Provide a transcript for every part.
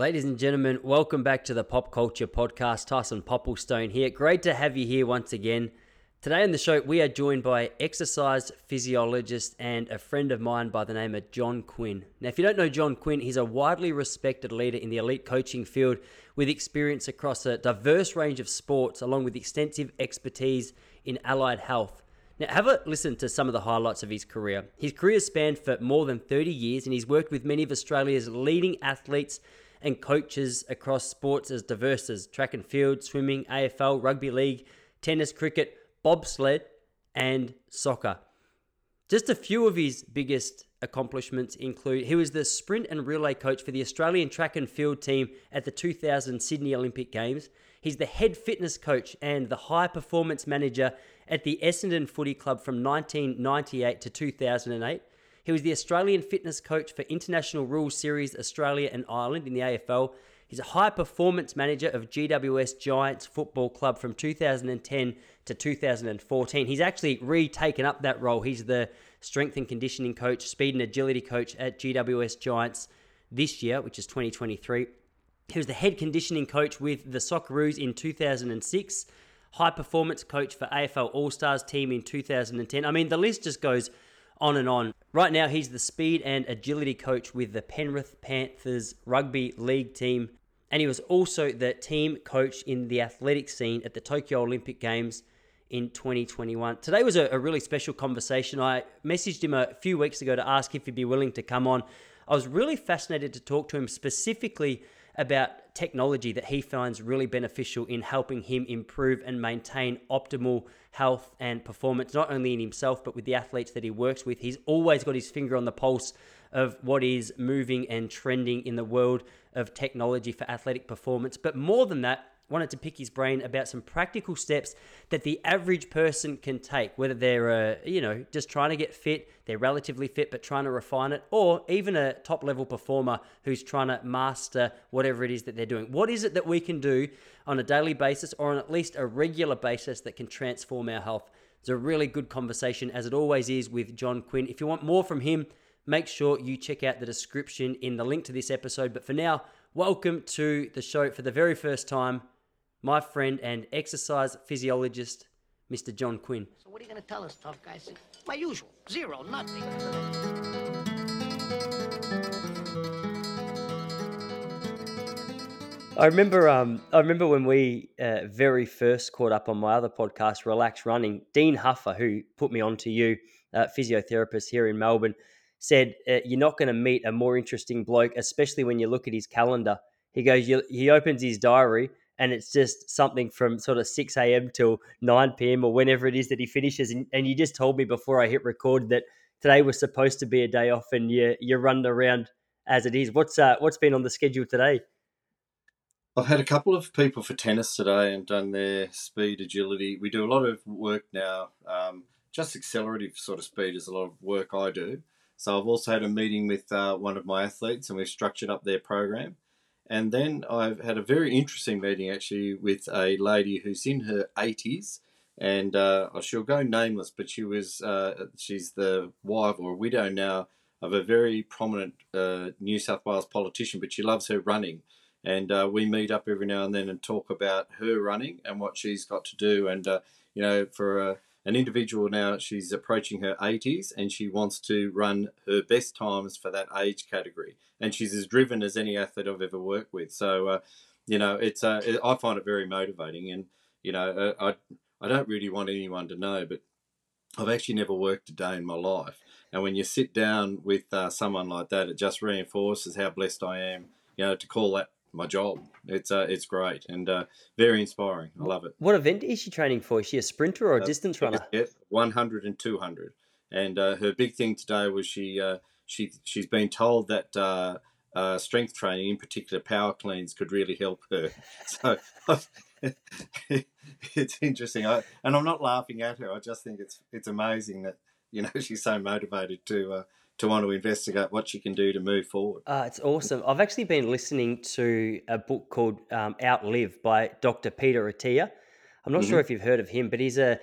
Ladies and gentlemen, welcome back to the Pop Culture Podcast. Tyson Popplestone here. Great to have you here once again. Today on the show, we are joined by exercise physiologist and a friend of mine by the name of John Quinn. Now, if you don't know John Quinn, he's a widely respected leader in the elite coaching field with experience across a diverse range of sports, along with extensive expertise in allied health. Now, have a listen to some of the highlights of his career. His career spanned for more than 30 years, and he's worked with many of Australia's leading athletes and coaches across sports as diverse as track and field, swimming, AFL, rugby league, tennis, cricket, bobsled, and soccer. Just a few of his biggest accomplishments include he was the sprint and relay coach for the Australian track and field team at the 2000 Sydney Olympic Games. He's the head fitness coach and the high performance manager at the Essendon Footy Club from 1998 to 2008. He was the Australian fitness coach for International Rules Series Australia and Ireland in the AFL. He's a high performance manager of GWS Giants Football Club from 2010 to 2014. He's actually retaken up that role. He's the strength and conditioning coach, speed and agility coach at GWS Giants this year, which is 2023. He was the head conditioning coach with the Socceroos in 2006, high performance coach for AFL All Stars team in 2010. I mean, the list just goes on and on. Right now, he's the speed and agility coach with the Penrith Panthers rugby league team, and he was also the team coach in the athletic scene at the Tokyo Olympic Games in 2021. Today was a, a, really special conversation. I messaged him a few weeks ago to ask if he'd be willing to come on. I was really fascinated to talk to him specifically about technology that he finds really beneficial in helping him improve and maintain optimal health and performance, not only in himself, but with the athletes that he works with. He's always got his finger on the pulse of what is moving and trending in the world of technology for athletic performance. But more than that, wanted to pick his brain about some practical steps that the average person can take, whether they're, uh, you know, just trying to get fit, they're relatively fit but trying to refine it, or even a top level performer who's trying to master whatever it is that they're doing. What is it that we can do on a daily basis or on at least a regular basis that can transform our health? It's a really good conversation, as it always is with John Quinn. If you want more from him, make sure you check out the description in the link to this episode. But for now, welcome to the show for the very first time my friend and exercise physiologist, Mr. John Quinn. So what are you going to tell us, tough guy? My usual, zero, nothing. I remember, um, I remember when we uh, very first caught up on my other podcast, Relax Running. Dean Huffer, who put me on to you, uh, physiotherapist here in Melbourne, said uh, you're not going to meet a more interesting bloke, especially when you look at his calendar. He goes, he opens his diary and it's just something from sort of 6 a.m. till 9 p.m. or whenever it is that he finishes. And, and you just told me before I hit record that today was supposed to be a day off and you, you're running around as it is. What's, uh, what's been on the schedule today? I've had a couple of people for tennis today and done their speed agility. We do a lot of work now. Um, just accelerative sort of speed is a lot of work I do. So I've also had a meeting with uh, one of my athletes and we've structured up their program. And then I've had a very interesting meeting actually with a lady who's in her 80s, and uh, she'll go nameless, but she was uh, she's the wife or widow now of a very prominent uh, New South Wales politician, but she loves her running. And uh, we meet up every now and then and talk about her running and what she's got to do. And, uh, you know, for a an individual now, she's approaching her 80s and she wants to run her best times for that age category. And she's as driven as any athlete I've ever worked with. So, uh, you know, it's uh, it, I find it very motivating. And, you know, uh, I, I don't really want anyone to know, but I've actually never worked a day in my life. And when you sit down with uh, someone like that, it just reinforces how blessed I am, you know, to call that my job. It's uh, it's great and uh, very inspiring. I love it. What event is she training for? Is she a sprinter or a uh, distance runner? Yeah, 100 and 200. And uh, her big thing today was she uh, she she's been told that uh, uh, strength training, in particular power cleans, could really help her. So it's interesting, I, and I'm not laughing at her. I just think it's it's amazing that you know she's so motivated to uh, to want to investigate what you can do to move forward. Uh, it's awesome. I've actually been listening to a book called um, Outlive by Dr. Peter Attia. I'm not mm-hmm. sure if you've heard of him, but he's a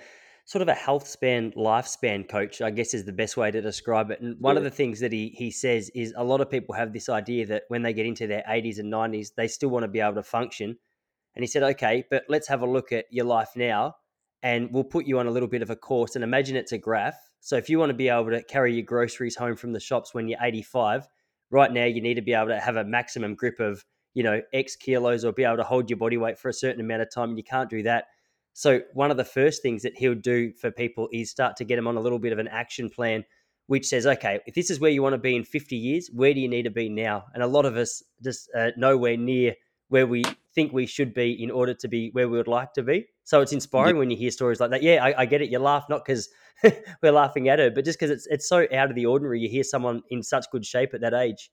sort of a health span, lifespan coach, I guess is the best way to describe it. And one yeah. of the things that he he says is a lot of people have this idea that when they get into their 80s and 90s, they still want to be able to function. And he said, okay, but let's have a look at your life now, and we'll put you on a little bit of a course. And imagine it's a graph. So if you want to be able to carry your groceries home from the shops when you're 85, right now you need to be able to have a maximum grip of you know X kilos or be able to hold your body weight for a certain amount of time, and you can't do that so one of the first things that he'll do for people is start to get them on a little bit of an action plan, which says, okay, if this is where you want to be in 50 years, where do you need to be now? And a lot of us just uh, nowhere near where we think we should be in order to be where we would like to be. So it's inspiring yeah. when you hear stories like that. Yeah, I, I get it. You laugh not because we're laughing at her, but just because it's it's so out of the ordinary. You hear someone in such good shape at that age.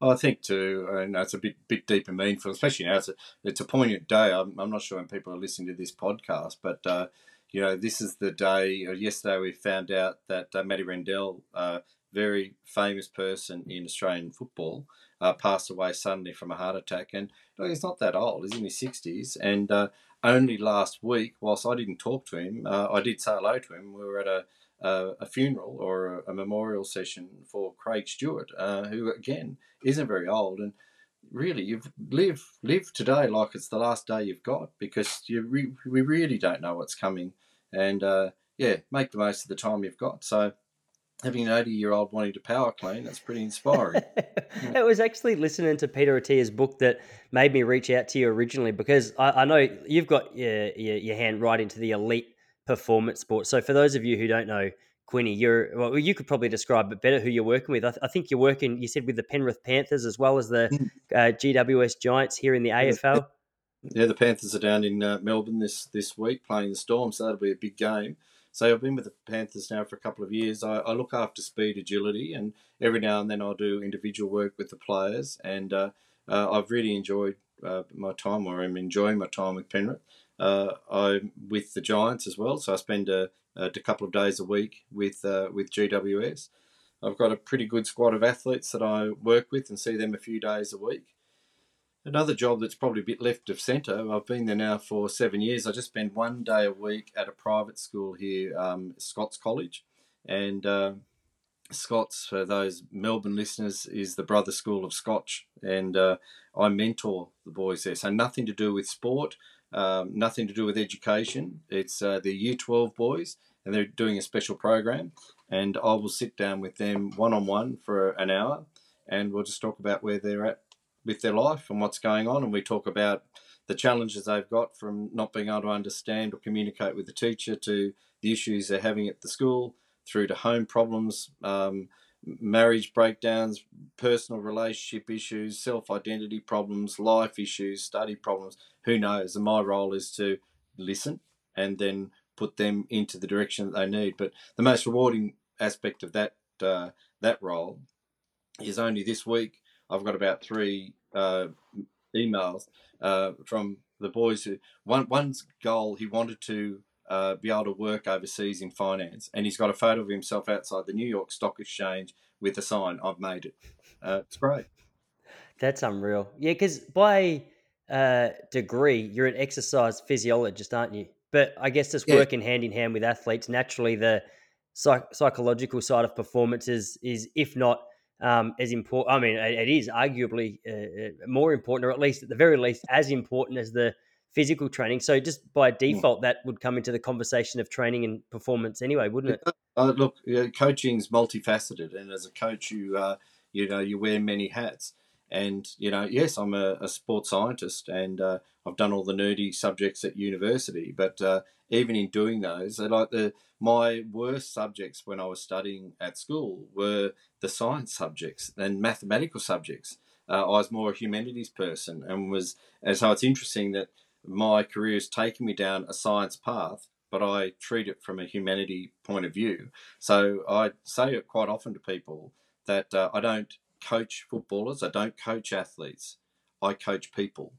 I think too, and it's a bit bit deep and meaningful, especially now. It's a it's a poignant day. I'm, I'm not sure when people are listening to this podcast, but uh, you know, this is the day. Or yesterday, we found out that uh, Matty Rendell, a uh, very famous person in Australian football, uh, passed away suddenly from a heart attack. And know, he's not that old; he's in his sixties. And uh, only last week, whilst I didn't talk to him, uh, I did say hello to him. We were at a uh, a funeral or a, a, memorial session for Craig Stewart, uh, who again isn't very old, and really you've live live today like it's the last day you've got because you re- we really don't know what's coming, and uh, yeah, make the most of the time you've got. So. Having an 80 year old wanting to power clean, that's pretty inspiring. it was actually listening to Peter Attia's book that made me reach out to you originally because I, I know you've got your, your, your hand right into the elite performance sport. So for those of you who don't know, Quinny, you're well, you could probably describe it better who you're working with. I, th- I think you're working. You said with the Penrith Panthers as well as the mm. uh, GWS Giants here in the AFL. Yeah, the Panthers are down in uh, Melbourne this this week playing the Storm, so that'll be a big game. So I've been with the Panthers now for a couple of years. I, I look after speed, agility, and every now and then I'll do individual work with the players. And uh, uh I've really enjoyed uh, my time, or I'm enjoying my time with Penrith. Uh, I'm with the Giants as well, so I spend a, a couple of days a week with uh, with GWS. I've got a pretty good squad of athletes that I work with and see them a few days a week. Another job that's probably a bit left of centre. I've been there now for seven years. I just spend one day a week at a private school here, um, Scots College, and uh, Scots for those Melbourne listeners is the brother school of Scotch, and uh, I mentor the boys there. So nothing to do with sport, um, nothing to do with education. It's uh, the Year 12 boys, and they're doing a special program. And I will sit down with them one on one for an hour, and we'll just talk about where they're at with their life and what's going on. And we talk about the challenges they've got from not being able to understand or communicate with the teacher to the issues they're having at the school, through to home problems. Um, marriage breakdowns, personal relationship issues, self identity problems, life issues, study problems. Who knows? And my role is to listen and then put them into the direction that they need. But the most rewarding aspect of that uh, that role is only this week. I've got about three uh, emails uh, from the boys who one one's goal he wanted to uh, be able to work overseas in finance. And he's got a photo of himself outside the New York Stock Exchange with a sign, I've made it. Uh, it's great. That's unreal. Yeah, because by uh, degree, you're an exercise physiologist, aren't you? But I guess just yeah. working hand in hand with athletes, naturally, the psych- psychological side of performance is, is if not um, as important, I mean, it, it is arguably uh, uh, more important, or at least at the very least, as important as the physical training. So just by default, that would come into the conversation of training and performance anyway, wouldn't it? Uh, look, you know, coaching's multifaceted, and as a coach, you uh, you know you wear many hats. And you know, yes, I'm a, a sports scientist, and uh, I've done all the nerdy subjects at university. But uh, even in doing those, like the my worst subjects when I was studying at school were the science subjects and mathematical subjects. Uh, I was more a humanities person, and was and so it's interesting that my career has taken me down a science path, but I treat it from a humanity point of view. So I say it quite often to people that uh, I don't coach footballers, I don't coach athletes, I coach people.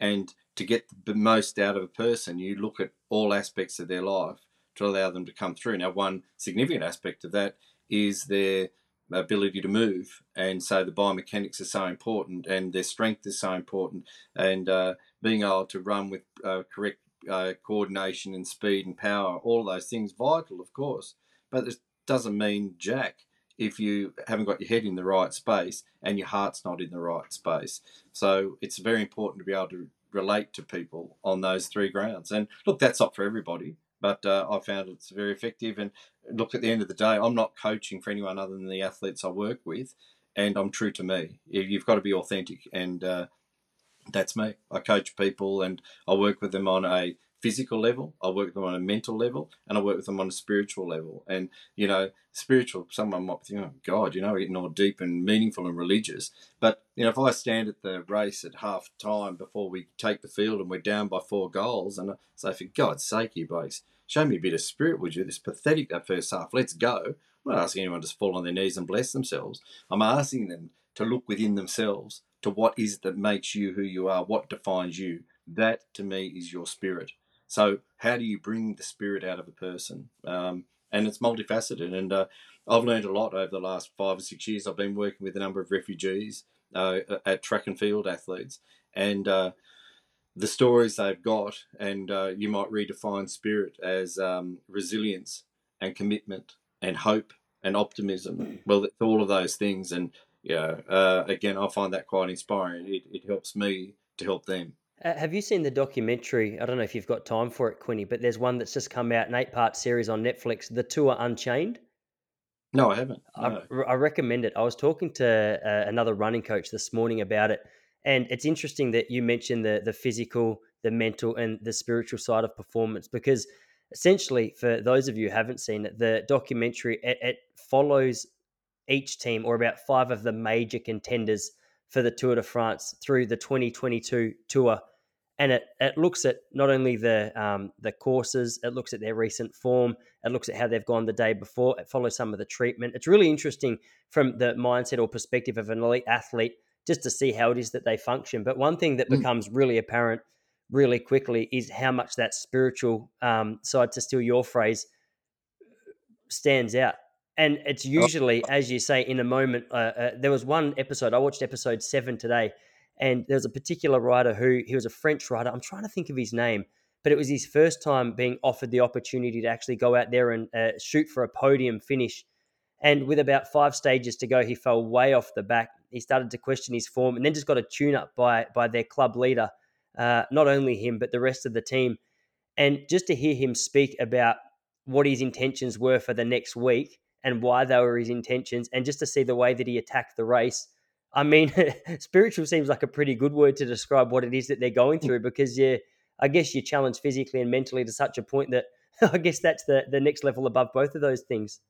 And to get the most out of a person, you look at all aspects of their life to allow them to come through. Now, one significant aspect of that is their ability to move, and so the biomechanics are so important, and their strength is so important, and uh, being able to run with uh, correct uh, coordination and speed and power, all those things vital, of course. But it doesn't mean jack if you haven't got your head in the right space and your heart's not in the right space. So it's very important to be able to relate to people on those three grounds. And look, that's not for everybody, but uh, I found it's very effective. And look, at the end of the day, I'm not coaching for anyone other than the athletes I work with, and I'm true to me. You've got to be authentic, and uh, that's me. I coach people, and I work with them on a physical level, I work with them on a mental level, and I work with them on a spiritual level. And, you know, spiritual, someone might think, oh, God, you know, getting all deep and meaningful and religious. But, you know, if I stand at the race at half time before we take the field and we're down by four goals, and I say, for God's sake, you blokes, show me a bit of spirit, would you? This pathetic that first half. Let's go. I'm not asking anyone to fall on their knees and bless themselves. I'm asking them to look within themselves to what is it that makes you who you are, what defines you. That to me is your spirit. So how do you bring the spirit out of a person? Um, and it's multifaceted. And uh, I've learned a lot over the last five or six years. I've been working with a number of refugees uh, at track and field athletes, and uh, the stories they've got. And uh, you might redefine spirit as um, resilience and commitment and hope and optimism. Well, it's all of those things. And yeah, uh, again, I find that quite inspiring. It, it helps me to help them. Uh, have you seen the documentary? I don't know if you've got time for it, Quinny, but there's one that's just come out, an eight part series on Netflix, The Tour Unchained. No, I haven't. No. I, I, recommend it. I was talking to uh, another running coach this morning about it, and it's interesting that you mentioned the the physical, the mental, and the spiritual side of performance because essentially, for those of you who haven't seen it, the documentary it, it follows each team or about five of the major contenders for the Tour de France through the 2022 tour. And it, it looks at not only the um, the courses, it looks at their recent form, it looks at how they've gone the day before, it follows some of the treatment. It's really interesting from the mindset or perspective of an elite athlete just to see how it is that they function. But one thing that mm. becomes really apparent really quickly is how much that spiritual um, side, to steal your phrase, stands out and it's oh. usually, as you say, in a moment. Uh, uh, there was one episode I watched episode seven today, and there was a particular writer who he was a French writer. I'm trying to think of his name, but it was his first time being offered the opportunity to actually go out there and uh, shoot for a podium finish. And with about five stages to go, he fell way off the back. He started to question his form, and then just got a tune up by by their club leader, uh, not only him but the rest of the team. And just to hear him speak about what his intentions were for the next week and why they were his intentions, and just to see the way that he attacked the race. I mean, spiritual seems like a pretty good word to describe what it is that they're going through because you, I guess, you're challenged physically and mentally to such a point that I guess that's the the next level above both of those things.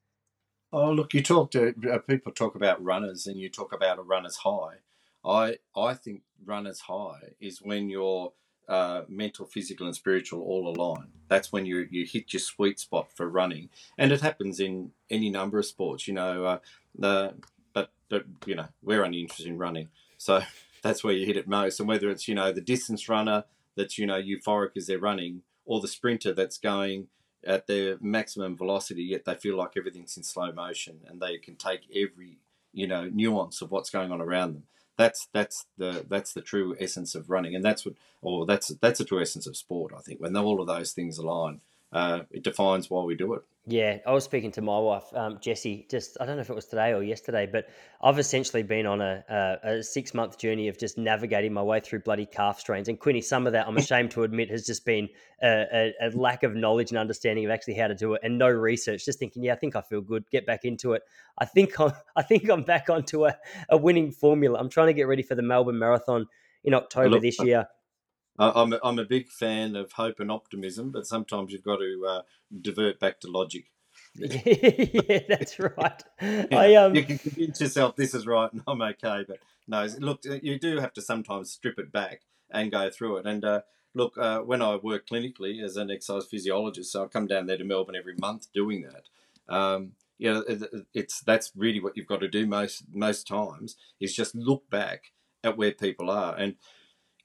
Oh, look, you talk to uh, people talk about runners, and you talk about a runner's high. I I think runner's high is when you're uh, mental, physical, and spiritual all align. That's when you you hit your sweet spot for running, and it happens in any number of sports. You know, uh, the but but you know we're only interested in running, so that's where you hit it most. And whether it's you know the distance runner that's you know euphoric as they're running, or the sprinter that's going at their maximum velocity, yet they feel like everything's in slow motion and they can take every you know nuance of what's going on around them that's that's the that's the true essence of running, and that's what, or that's that's the true essence of sport. I think when all of those things align, uh, it defines why we do it. Yeah, I was speaking to my wife, um, Jessie. Just I don't know if it was today or yesterday, but I've essentially been on a, a, a six month journey of just navigating my way through bloody calf strains. And Quinny, some of that I'm ashamed to admit has just been a, a, lack of knowledge and understanding of actually how to do it, and no research. Just thinking, yeah, I think I feel good. Get back into it. I think I'm I think I'm back onto a, a winning formula. I'm trying to get ready for the Melbourne Marathon in October Look, this year. I'm a, I'm a big fan of hope and optimism, but sometimes you've got to uh, divert back to logic. yeah, that's right. yeah, I um, you can convince yourself this is right and I'm okay, but no, look, you do have to sometimes strip it back and go through it. And uh, look, uh, when I work clinically as an exercise physiologist, so I come down there to Melbourne every month doing that. Um, you know, it's that's really what you've got to do most most times is just look back at where people are and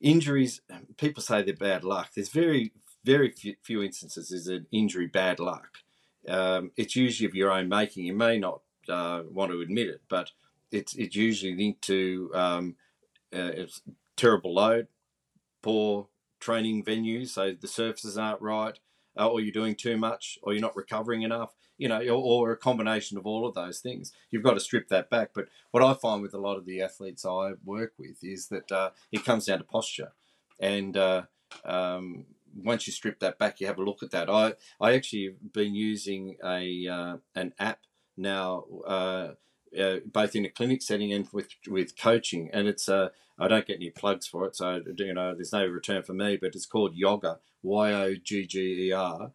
injuries, people say they're bad luck. There's very, very few, instances is an injury bad luck. Um, it's usually of your own making. You may not uh, want to admit it, but it's it's usually linked to um, uh, terrible load, poor training venues, so the surfaces aren't right, uh, or you're doing too much, or you're not recovering enough, you know, or, or, a combination of all of those things. You've got to strip that back. But what I find with a lot of the athletes I work with is that uh, it comes down to posture, and uh, um, once you strip that back, you have a look at that. I I actually have been using a uh, an app now. Uh, uh, both in a clinic setting and with with coaching, and it's uh, I don't get any plugs for it, so you know there's no return for me. But it's called Yogger, Y O G G E R,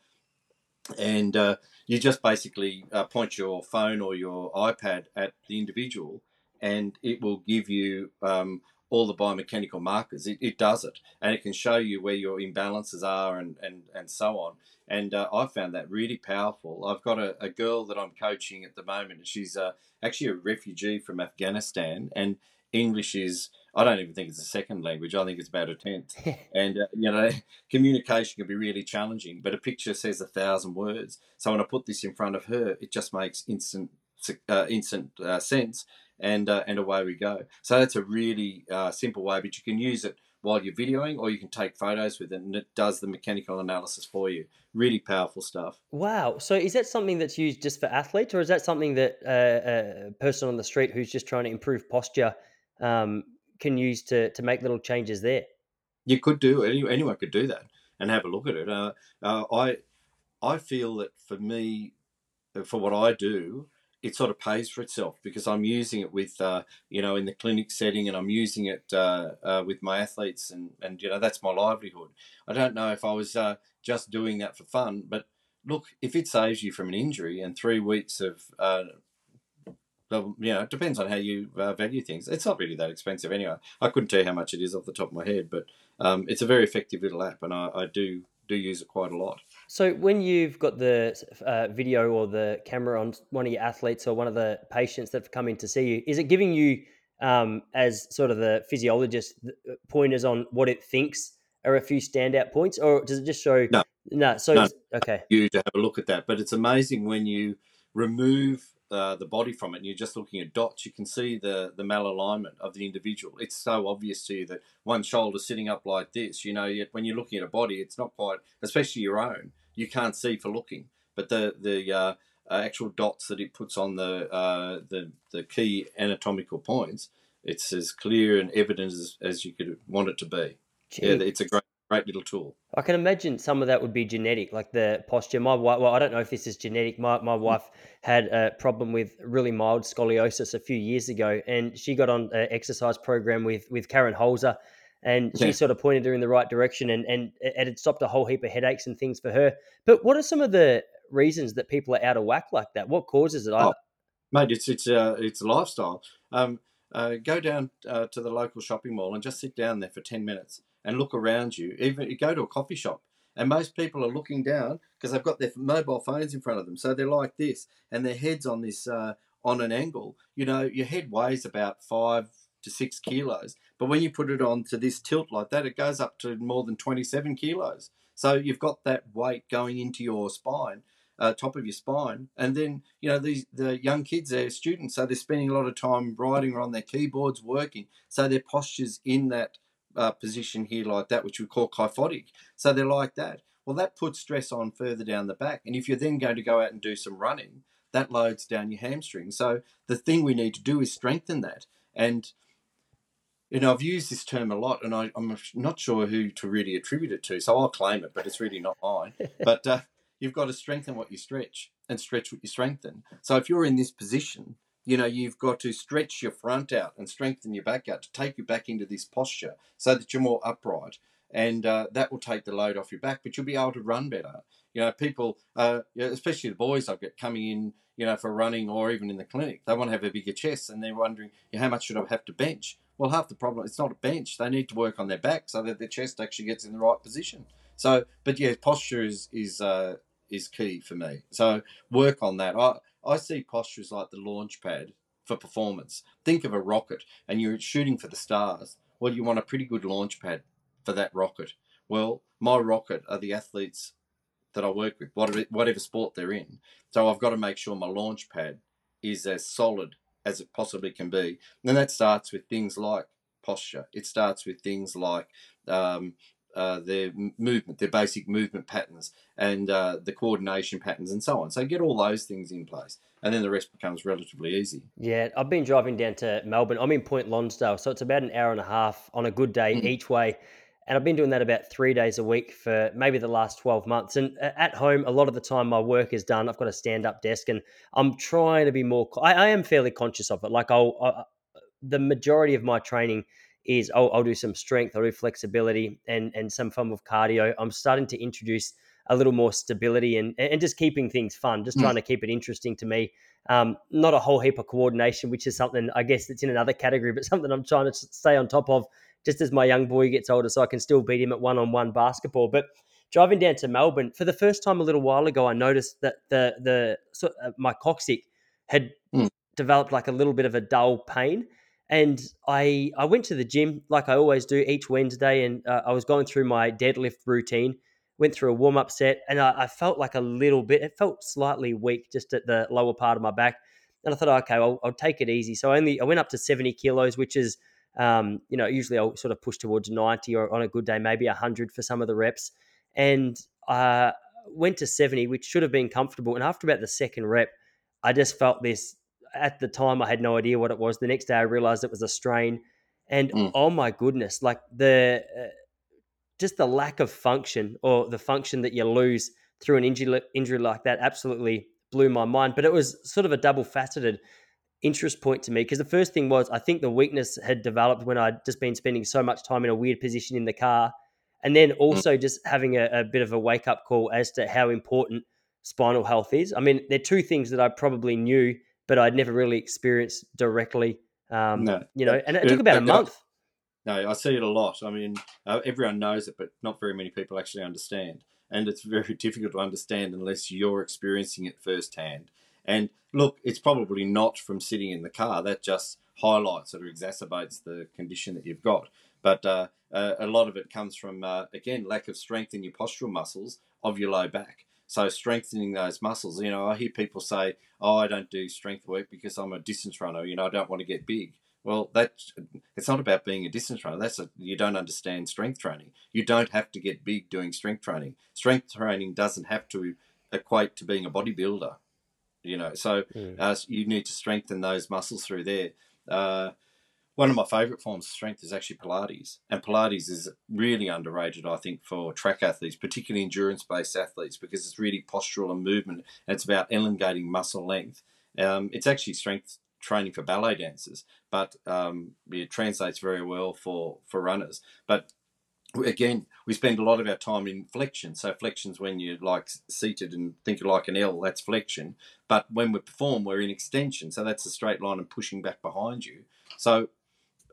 and uh, you just basically uh, point your phone or your iPad at the individual, and it will give you um, all the biomechanical markers. It, it, does it, and it can show you where your imbalances are and and and so on. And uh, I found that really powerful. I've got a, a, girl that I'm coaching at the moment. She's uh, actually a refugee from Afghanistan, and English is I don't even think it's a second language. I think it's about a tenth. and uh, you know, communication can be really challenging. But a picture says a thousand words. So when I put this in front of her, it just makes instant uh, instant uh, sense, and uh, and away we go. So that's a really uh, simple way, but you can use it while you're videoing, or you can take photos with it, and it does the mechanical analysis for you. Really powerful stuff. Wow! So is that something that's used just for athletes, or is that something that uh, a person on the street who's just trying to improve posture um, can use to to make little changes there? You could do any, anyone could do that and have a look at it. Uh, uh, I I feel that for me, for what I do, it sort of pays for itself because I'm using it with, uh, you know, in the clinic setting and I'm using it uh, uh, with my athletes and, and, you know, that's my livelihood. I don't know if I was uh, just doing that for fun, but look, if it saves you from an injury and three weeks of, well, you know, it depends on how you uh, value things. It's not really that expensive anyway. I couldn't tell you how much it is off the top of my head, but um, it's a very effective little app and I, I do do use it quite a lot. So when you've got the uh, video or the camera on one of your athletes or one of the patients that have come in to see you, is it giving you um, as sort of the physiologist uh, pointers on what it thinks are a few standout points, or does it just show? No, no. So no. okay, you to have a look at that. But it's amazing when you remove uh, the body from it and you're just looking at dots, you can see the, the malalignment of the individual. It's so obvious to you that one shoulder sitting up like this, you know, yet when you're looking at a body, it's not quite, especially your own, you can't see for looking. But the, the uh, uh, actual dots that it puts on the, uh, the, the key anatomical points, it's as clear and evident as, as you could want it to be. Gee. Yeah, it's a great great little tool. I can imagine some of that would be genetic, like the posture. My wife, well, I don't know if this is genetic. My, my wife had a problem with really mild scoliosis a few years ago, and she got on an exercise program with with Karen Holzer, and she yeah. sort of pointed her in the right direction, and and it had stopped a whole heap of headaches and things for her. But what are some of the reasons that people are out of whack like that? What causes it? Oh, mate, it's it's uh, it's a lifestyle. Um, uh, go down uh, to the local shopping mall and just sit down there for ten minutes and look around you. Even you go to a coffee shop, and most people are looking down because they've got their mobile phones in front of them, so they're like this, and their heads on this uh, on an angle. You know, your head weighs about five to six kilos, but when you put it on to this tilt like that, it goes up to more than twenty-seven kilos. So you've got that weight going into your spine. Uh, top of your spine. And then, you know, these the young kids, they're students, so they're spending a lot of time writing or on their keyboards working. So their posture's in that uh, position here like that, which we call kyphotic. So they're like that. Well, that puts stress on further down the back. And if you're then going to go out and do some running, that loads down your hamstring. So the thing we need to do is strengthen that. And you know, I've used this term a lot, and I, am not sure who to really attribute it to, so I'll claim it, but it's really not mine. but uh, you've got to strengthen what you stretch and stretch what you strengthen. So if you're in this position, you know, you've got to stretch your front out and strengthen your back out to take you back into this posture so that you're more upright. And uh, that will take the load off your back, but you'll be able to run better. You know, people, uh, especially the boys I've got coming in, you know, for running or even in the clinic, they want to have a bigger chest and they're wondering, you know, how much should I have to bench? Well, half the problem, it's not a bench. They need to work on their back so that their chest actually gets in the right position. So, but yeah, posture is, is, uh, is key for me. So work on that. I, I see postures like the launch pad for performance. Think of a rocket and you're shooting for the stars. Well, you want a pretty good launch pad for that rocket. Well, my rocket are the athletes that I work with, whatever, whatever sport they're in. So I've got to make sure my launch pad is as solid as it possibly can be. And that starts with things like posture. It starts with things like um, uh, their movement, their basic movement patterns, and uh, the coordination patterns, and so on. So get all those things in place, and then the rest becomes relatively easy. Yeah, I've been driving down to Melbourne. I'm in Point Lonsdale, so it's about an hour and a half on a good day mm. each way. And I've been doing that about three days a week for maybe the last 12 months. And at home, a lot of the time, my work is done. I've got a stand up desk and I'm trying to be more, I, I am fairly conscious of it. Like, I'll, I, the majority of my training is I'll, I'll, do some strength, I'll do flexibility and, and some form of cardio. I'm starting to introduce a little more stability and, and just keeping things fun, just mm. trying to keep it interesting to me. Um, not a whole heap of coordination, which is something I guess that's in another category, but something I'm trying to stay on top of just as my young boy gets older, so I can still beat him at one on one basketball. But driving down to Melbourne for the first time a little while ago, I noticed that the the so, uh, my coccyx had mm. developed like a little bit of a dull pain. And I I went to the gym like I always do each Wednesday, and uh, I was going through my deadlift routine. Went through a warm up set, and I, I, felt like a little bit. It felt slightly weak just at the lower part of my back. And I thought, okay, I'll, I'll take it easy. So I only I went up to seventy kilos, which is um, you know, usually I'll sort of push towards 90 or on a good day, maybe 100 for some of the reps. And uh, went to 70, which should have been comfortable. And after about the second rep, I just felt this. At the time, I had no idea what it was. The next day, I realized it was a strain. And mm. oh my goodness, like the uh, just the lack of function or the function that you lose through an injury injury like that absolutely blew my mind. But it was sort of a double faceted interest point to me because the first thing was I think the weakness had developed when I'd just been spending so much time in a weird position in the car. And then mm. also just having a, a bit of a wake up call as to how important spinal health is. I mean, they're two things that I probably knew, but I'd never really experienced directly. Um, no, you know, and it took about a month. No, I see it a lot. I mean, uh, everyone knows it, but not very many people actually understand. And it's very difficult to understand unless you're experiencing it firsthand. And look, it's probably not from sitting in the car. That just highlights or exacerbates the condition that you've got. But uh, uh, a lot of it comes from, uh, again, lack of strength in your postural muscles of your low back. So strengthening those muscles. You know, I hear people say, "Oh, I don't do strength work because I'm a distance runner. You know, I don't want to get big." Well, that it's not about being a distance runner. That's a, you don't understand strength training. You don't have to get big doing strength training. Strength training doesn't have to equate to being a bodybuilder you know. So mm. uh, you need to strengthen those muscles through there. Uh, one of my favourite forms of strength is actually Pilates, and Pilates is really underrated, I think, for track athletes, particularly endurance-based athletes, because it's really postural and movement, and it's about elongating muscle length. Um, it's actually strength training for ballet dancers, but um, it translates very well for for runners. But again, we spend a lot of our time in flexion. So flexion's when you're like seated and think like an L, that's flexion. But when we perform, we're in extension. So that's a straight line and pushing back behind you. So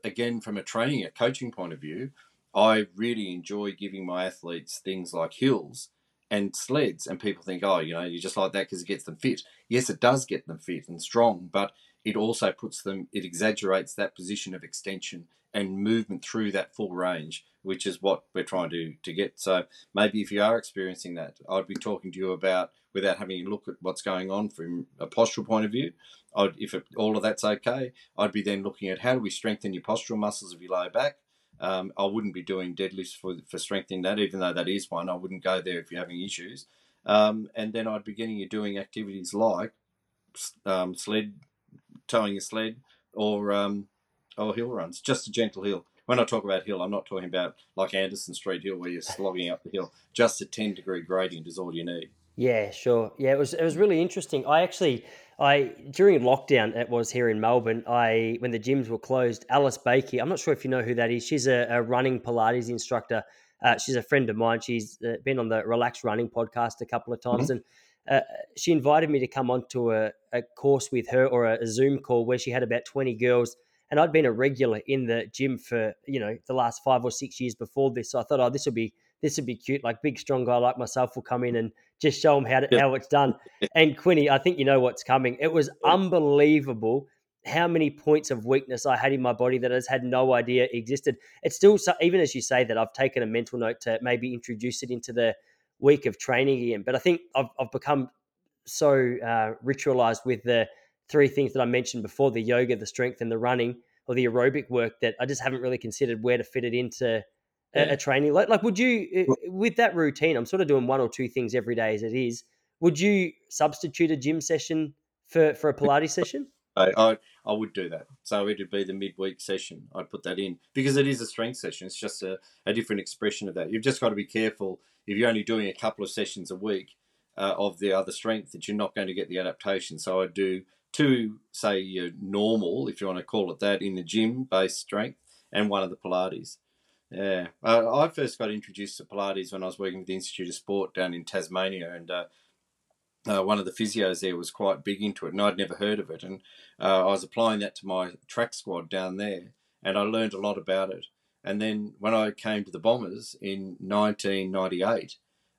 again, from a training, a coaching point of view, I really enjoy giving my athletes things like hills and sleds. And people think, oh, you know, you just like that because it gets them fit. Yes, it does get them fit and strong, but it also puts them, it exaggerates that position of extension and movement through that full range which is what we're trying to, to get. So maybe if you are experiencing that, I'd be talking to you about without having a look at what's going on from a postural point of view. I'd, if it, all of that's okay, I'd be then looking at how do we strengthen your postural muscles of your lower back. Um, I wouldn't be doing deadlifts for, for strengthening that, even though that is one. I wouldn't go there if you're having issues. Um, and then I'd be getting you doing activities like um, sled, towing a sled, or um, or hill runs, just a gentle hill when I talk about hill, I'm not talking about like Anderson Street Hill where you're slogging up the hill. Just a 10 degree gradient is all you need. Yeah, sure. Yeah, it was it was really interesting. I actually I during lockdown it was here in Melbourne. I when the gyms were closed, Alice Baker. I'm not sure if you know who that is. She's a, a running Pilates instructor. Uh, she's a friend of mine. She's been on the Relaxed Running podcast a couple of times, mm-hmm. and uh, she invited me to come onto a, a course with her or a, a Zoom call where she had about 20 girls and I'd been a regular in the gym for you know the last five or six years before this. So I thought, oh, this would be this would be cute. Like big strong guy like myself will come in and just show him how to, how it's done. And Quinny, I think you know what's coming. It was unbelievable how many points of weakness I had in my body that I just had no idea existed. It's still so, even as you say that I've taken a mental note to maybe introduce it into the week of training again. But I think I've, I've become so uh, ritualized with the three things that I mentioned before the yoga, the strength, and the running or the aerobic work that I just haven't really considered where to fit it into a, Yeah. a training like like would you with that routine? I'm sort of doing one or two things every day as it is. Would you substitute a gym session for for a Pilates session? I, I I would do that. So it'd be the midweek session. I'd put that in because it is a strength session. It's just a, a different expression of that. You've just got to be careful if you're only doing a couple of sessions a week uh, of the other strength that you're not going to get the adaptation. So I do two, say your normal, if you want to call it that, in the gym based strength, and one of the Pilates. Yeah, uh, I first got introduced to Pilates when I was working with the Institute of Sport down in Tasmania, and uh, uh, one of the physios there was quite big into it, and I'd never heard of it. And uh, I was applying that to my track squad down there, and I learned a lot about it. And then when I came to the Bombers in 1998,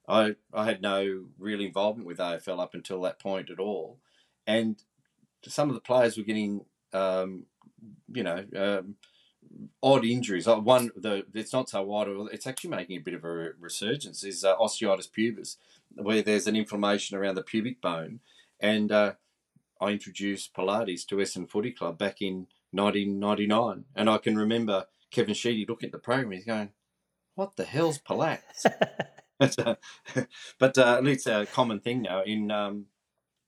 I I had no real involvement with AFL up until that point at all, and some of the players were getting, um, you know. Um, odd injuries. Like one, the it's not so odd. It's actually making a bit of a resurgence. Is uh, osteitis pubis, where there's an inflammation around the pubic bone, and uh, I introduced Pilates to Essendon Footy Club back in 1999, and I can remember Kevin Sheedy looking at the program. He's going, "What the hell's Pilates?" but uh, but uh, it's a common thing now in um,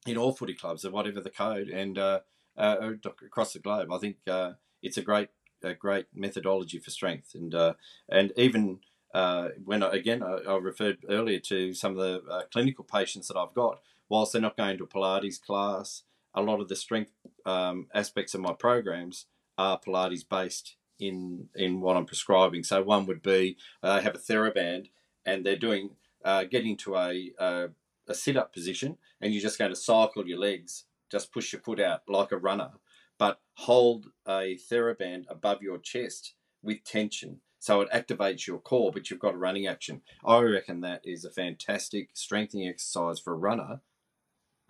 in all footy clubs, or whatever the code, and uh, uh, across the globe. I think uh, it's a great a great methodology for strength, and uh, and even uh, when I, again I, I, referred earlier to some of the uh, clinical patients that I've got, whilst they're not going to a Pilates class, a lot of the strength um, aspects of my programs are Pilates based in in what I'm prescribing. So one would be I have a TheraBand, and they're doing uh, getting to a, a a sit up position, and you're just going to cycle your legs, just push your foot out like a runner but hold a TheraBand above your chest with tension. So it activates your core, but you've got a running action. I reckon that is a fantastic strengthening exercise for a runner.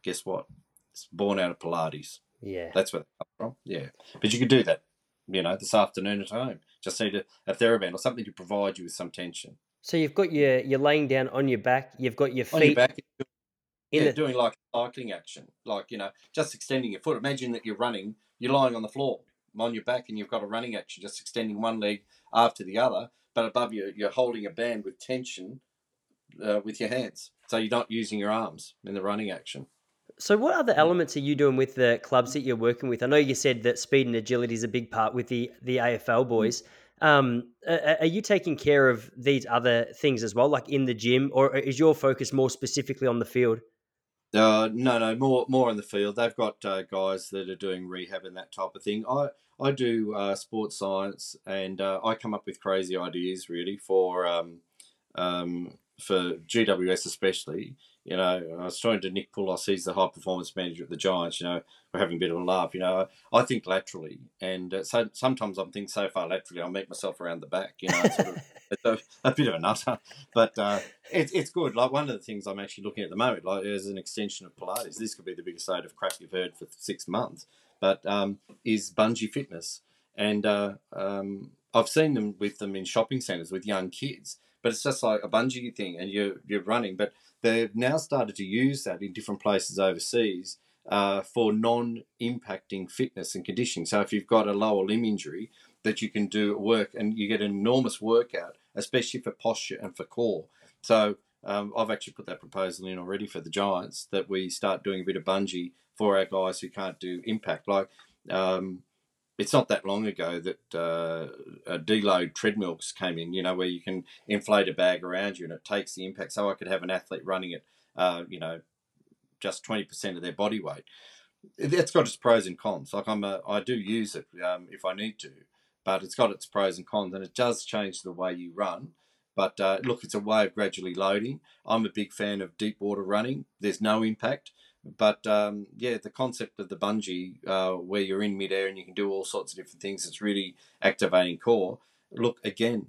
Guess what? It's born out of Pilates. Yeah. That's where that from. Yeah. But you could do that, you know, this afternoon at home. Just need a, a TheraBand or something to provide you with some tension. So you've got your you're laying down on your back, you've got your feet on your back, in yeah, the, doing like cycling action, like you know, just extending your foot. Imagine that you're running, you're lying on the floor on your back, and you've got a running action, just extending one leg after the other, but above you, you're holding a band with tension uh, with your hands, so you're not using your arms in the running action. So, what other elements are you doing with the clubs that you're working with? I know you said that speed and agility is a big part with the the AFL boys. Um, are you taking care of these other things as well, like in the gym, or is your focus more specifically on the field? Uh, no, no, more more in the field. They've got uh, guys that are doing rehab and that type of thing. I I do uh, sports science, and uh, I come up with crazy ideas really for um, um, for GWS especially. You know, I was talking to Nick Poulos, he's the high performance manager at the Giants. You know, we're having a bit of a laugh. You know, I, think laterally, and uh, so sometimes I'm thinking so far laterally, I meet myself around the back. You know, it's, sort of, it's a, a, bit of a nutter, but uh, it's it's good. Like one of the things I'm actually looking at the moment, like as an extension of Pilates, this could be the biggest load of crap you've heard for six months, but um, is bungee fitness, and uh, um, I've seen them with them in shopping centres with young kids, but it's just like a bungee thing, and you're you're running, but they've now started to use that in different places overseas uh, for non-impacting fitness and conditioning. So if you've got a lower limb injury, that you can do at work and you get an enormous workout, especially for posture and for core. So um, I've actually put that proposal in already for the Giants that we start doing a bit of bungee for our guys who can't do impact. Like um, it's not that long ago that uh, deload treadmills came in, you know, where you can inflate a bag around you and it takes the impact. So I could have an athlete running it, uh, you know, just 20% of their body weight. That's got its pros and cons. Like I'm a, I do use it um, if I need to, but it's got its pros and cons and it does change the way you run. But uh, look, it's a way of gradually loading. I'm a big fan of deep water running. There's no impact. But um, yeah, the concept of the bungee, uh, where you're in midair and you can do all sorts of different things, it's really activating core. Look, again,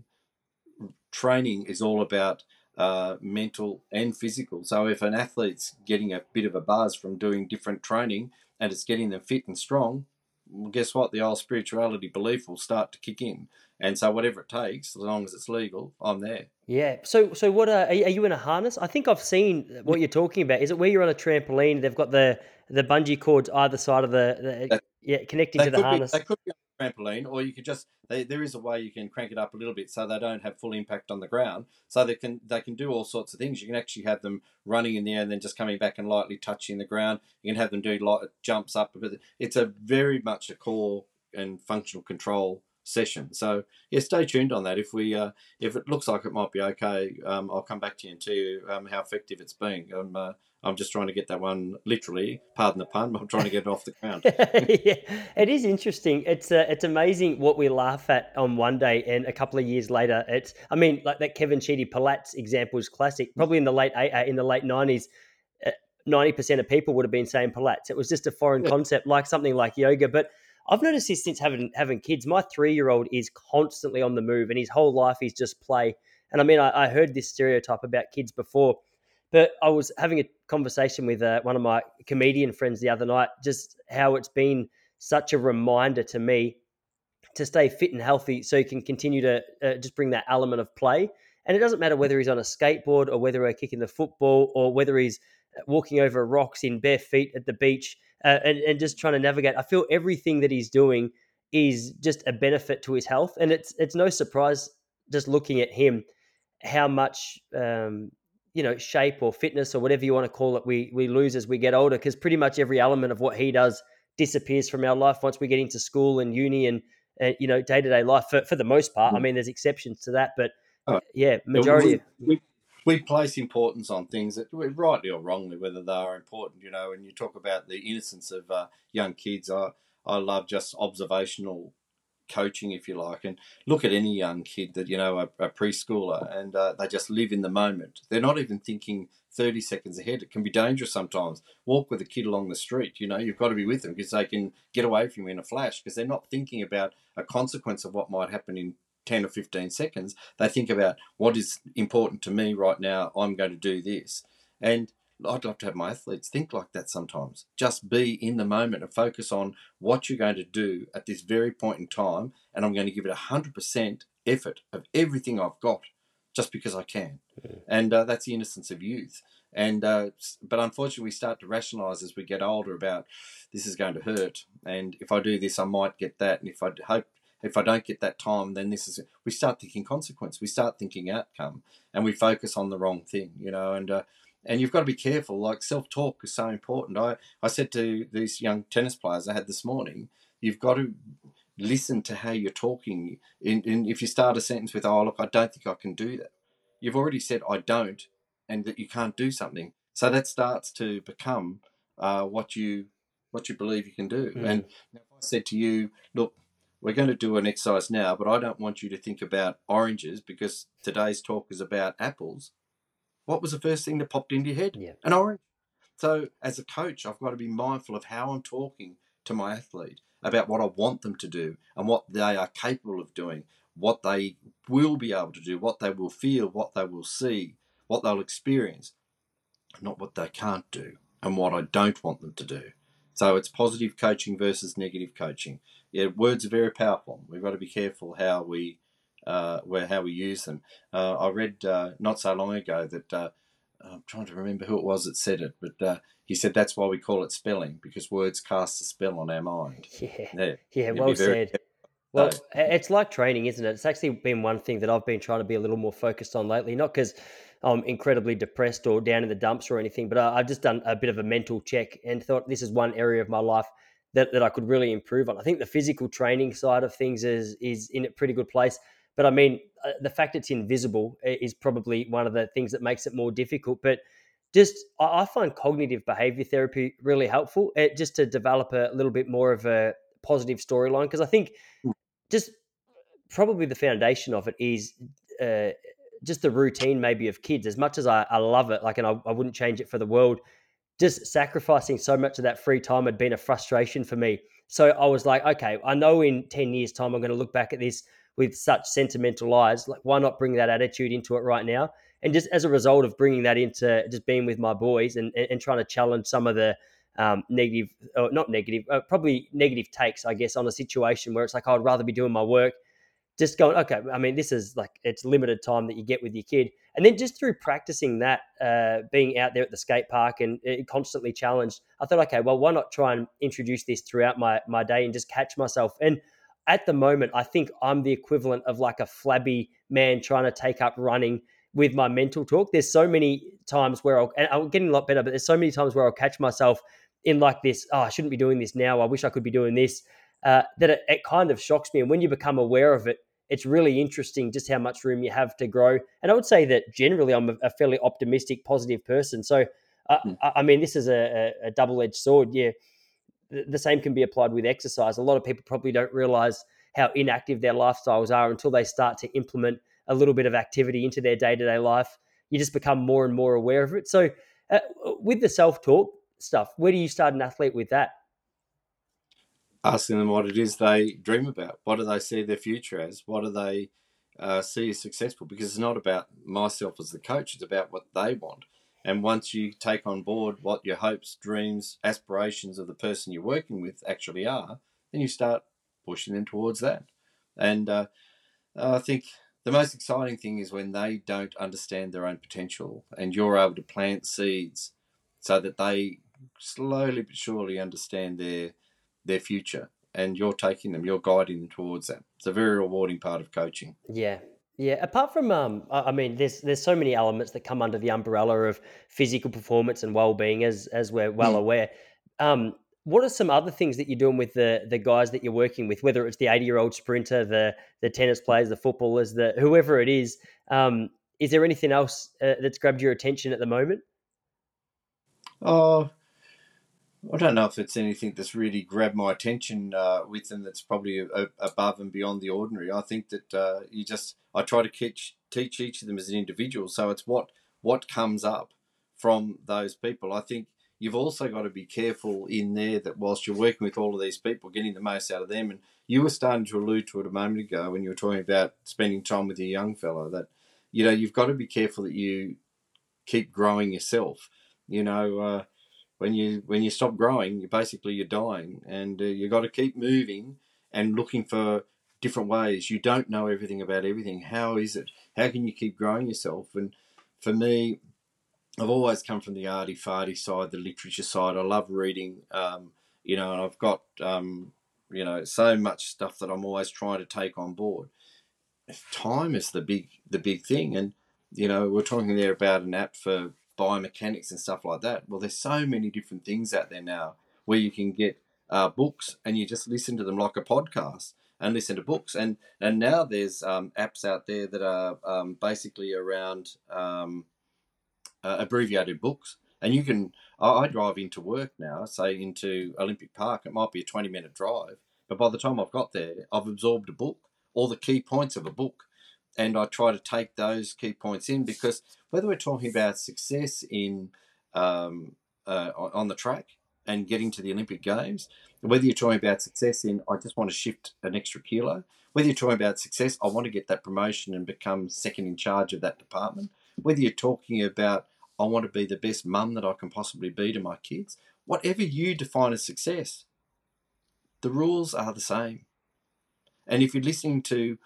training is all about uh, mental and physical. So if an athlete's getting a bit of a buzz from doing different training and it's getting them fit and strong, well, guess what? The old spirituality belief will start to kick in. And so whatever it takes, as long as it's legal, I'm there. Yeah. So so what uh, are, are you in a harness? I think I've seen what you're talking about. Is it where you're on a trampoline? They've got the the bungee cords either side of the, the That- yeah connecting to the harness. Be, they could be on trampoline, or you could just they, there is a way you can crank it up a little bit so they don't have full impact on the ground. So they can they can do all sorts of things. You can actually have them running in the air and then just coming back and lightly touching the ground. You can have them do light jumps up. But it's a very much a core and functional control session. So yeah, stay tuned on that. If we uh, if it looks like it might be okay, um, I'll come back to you and tell you um, how effective it's been. Um, uh, I'm just trying to get that one literally, pardon the pun, I'm trying to get it off the ground. yeah, it is interesting. It's uh, it's amazing what we laugh at on one day and a couple of years later, it's. I mean, like that Kevin Sheedy Pilates example is classic. Probably in the late uh, in the late nineties, uh, ninety percent of people would have been saying Pilates. It was just a foreign yeah. concept, like something like yoga. But I've noticed this since having having kids. My three year old is constantly on the move, and his whole life is just play. And I mean, I, I heard this stereotype about kids before but I was having a conversation with uh, one of my comedian friends the other night, just how it's been such a reminder to me to stay fit and healthy so you can continue to uh, just bring that element of play. And it doesn't matter whether he's on a skateboard or whether we're kicking the football or whether he's uh, walking over rocks in bare feet at the beach uh, and, and just trying to navigate. I feel everything that he's doing is just a benefit to his health. And it's, it's no surprise just looking at him how much um, you know shape or fitness or whatever you want to call it we we lose as we get older because pretty much every element of what he does disappears from our life once we get into school and uni and, and you know day to day life for, for the most part. Mm. I mean, there's exceptions to that, but oh, yeah, majority. We, we, we, place importance on things that, we rightly or wrongly, whether they are important. You know, and you talk about the innocence of uh, young kids. I I love just observational coaching, if you like, and look at any young kid that you know a, a preschooler, and uh, they just live in the moment. They're not even thinking thirty seconds ahead. It can be dangerous sometimes. Walk with a kid along the street. You know, you've got to be with them because they can get away from you in a flash because they're not thinking about a consequence of what might happen in 10 or 15 seconds. They think about what is important to me right now. I'm going to do this. And I'd love to have my athletes think like that sometimes. Just be in the moment and focus on what you're going to do at this very point in time. And I'm going to give it 100% effort of everything I've got just because I can. Yeah. And uh, that's the innocence of youth. And uh, but unfortunately, we start to rationalise as we get older about this is going to hurt, and if I do this, I might get that, and if I hope if I don't get that time, then this is. We start thinking consequence. We start thinking outcome, and we focus on the wrong thing, you know. And uh, and you've got to be careful. Like self talk is so important. I, I said to these young tennis players I had this morning, you've got to listen to how you're talking. And, if you start a sentence with, "Oh, look, I don't think I can do that," you've already said, "I don't," and that you can't do something. So that starts to become uh, what you what you believe you can do. Mm. And if I said to you, "Look." We're going to do an exercise now, but I don't want you to think about oranges because today's talk is about apples what was the first thing that popped into your head? Yeah. An orange. So as a coach, I've got to be mindful of how I'm talking to my athlete about what I want them to do and what they are capable of doing, what they will be able to do, what they will feel, what they will see, what they'll experience, not what they can't do and what I don't want them to do. So it's positive coaching versus negative coaching. Yeah, words are very powerful. We've got to be careful how we uh, where how we use them. Uh, I read uh, not so long ago that uh, I'm trying to remember who it was that said it, but uh, he said that's why we call it spelling because words cast a spell on our mind. Yeah, yeah, yeah well said. Well, it's like training, isn't it? It's actually been one thing that I've been trying to be a little more focused on lately. Not because I'm incredibly depressed or down in the dumps or anything, but I've just done a bit of a mental check and thought this is one area of my life that, that I could really improve on. I think the physical training side of things is is in a pretty good place. But I mean, uh, the fact it's invisible is probably one of the things that makes it more difficult. But just I find cognitive behavior therapy really helpful, it, just to develop a little bit more of a positive storyline. Because I think hmm. just probably the foundation of it is uh, just the routine, maybe of kids. As much as I, I love it, like, and I, I wouldn't change it for the world. Just sacrificing so much of that free time had been a frustration for me. So I was like, okay, I know in 10 years' time, I'm going to look back at this with such sentimental eyes. Like, why not bring that attitude into it right now? And just as a result of bringing that into just being with my boys and, and trying to challenge some of the um, negative, or not negative, uh, probably negative takes, I guess, on a situation where it's like, I'd rather be doing my work. Just going, okay, I mean, this is like, it's limited time that you get with your kid. And then just through practicing that, uh, being out there at the skate park and uh, constantly challenged, I thought, okay, well, why not try and introduce this throughout my, my day and just catch myself? And at the moment, I think I'm the equivalent of like a flabby man trying to take up running with my mental talk. There's so many times where I'll, and I'm getting a lot better, but there's so many times where I'll catch myself in like this, oh, I shouldn't be doing this now. I wish I could be doing this. Uh, that it, it kind of shocks me. And when you become aware of it, it's really interesting just how much room you have to grow. And I would say that generally I'm a, a fairly optimistic, positive person. So, uh, mm. I, mean, this is a, a double edged sword. Yeah. The, same can be applied with exercise. A lot of people probably don't realize how inactive their lifestyles are until they start to implement a little bit of activity into their day to day life. You just become more and more aware of it. So, uh, with the self talk stuff, where do you start an athlete with that? asking them what it is they dream about. What do they see their future as? What do they uh, see as successful? Because it's not about myself as the coach, it's about what they want. And once you take on board what your hopes, dreams, aspirations of the person you're working with actually are, then you start pushing them towards that. And uh, I think the most exciting thing is when they don't understand their own potential and you're able to plant seeds so that they slowly but surely understand their their future and you're taking them, you're guiding them towards that. It's a very rewarding part of coaching. Yeah. Yeah, apart from um, I mean, there's there's so many elements that come under the umbrella of physical performance and well-being, as as we're well mm. aware. Um, what are some other things that you're doing with the the guys that you're working with, whether it's the 80 year old sprinter, the the tennis players, the footballers, the whoever it is? Um, is there anything else uh, that's grabbed your attention at the moment? Oh, I don't know if it's anything that's really grabbed my attention uh, with them that's probably a, a, above and beyond the ordinary. I think that uh, you just I try to teach teach each of them as an individual. So it's what what comes up from those people. I think you've also got to be careful in there that whilst you're working with all of these people, getting the most out of them. And you were starting to allude to it a moment ago when you were talking about spending time with your young fellow. That you know you've got to be careful that you keep growing yourself. You know. Uh, when you when you stop growing, you basically you're dying, and uh, you got to keep moving and looking for different ways. You don't know everything about everything. How is it? How can you keep growing yourself? And for me, I've always come from the arty farty side, the literature side. I love reading, um, you know, and I've got um, you know so much stuff that I'm always trying to take on board. Time is the big the big thing, and you know we're talking there about an app for biomechanics and stuff like that. Well, there's so many different things out there now where you can get uh, books and you just listen to them like a podcast and listen to books. And and now there's um, apps out there that are um, basically around um, uh, abbreviated books. And you can, I, I drive into work now, say into Olympic Park. It might be a 20 minute drive, but by the time I've got there, I've absorbed a book, all the key points of a book and I try to take those key points in because whether we're talking about success in um, uh, on the track and getting to the Olympic Games, whether you're talking about success in I just want to shift an extra kilo, whether you're talking about success, I want to get that promotion and become second in charge of that department, whether you're talking about I want to be the best mum that I can possibly be to my kids, whatever you define as success, the rules are the same. And if you're listening to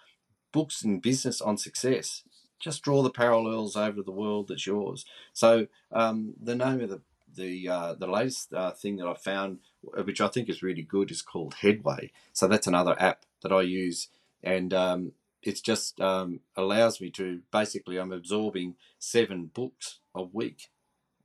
books in business on success, just draw the parallels over the world that's yours. So um, the name of the the uh, the latest uh, thing that I found, which I think is really good, is called Headway. So that's another app that I use, and um, it just um, allows me to basically I'm absorbing seven books a week,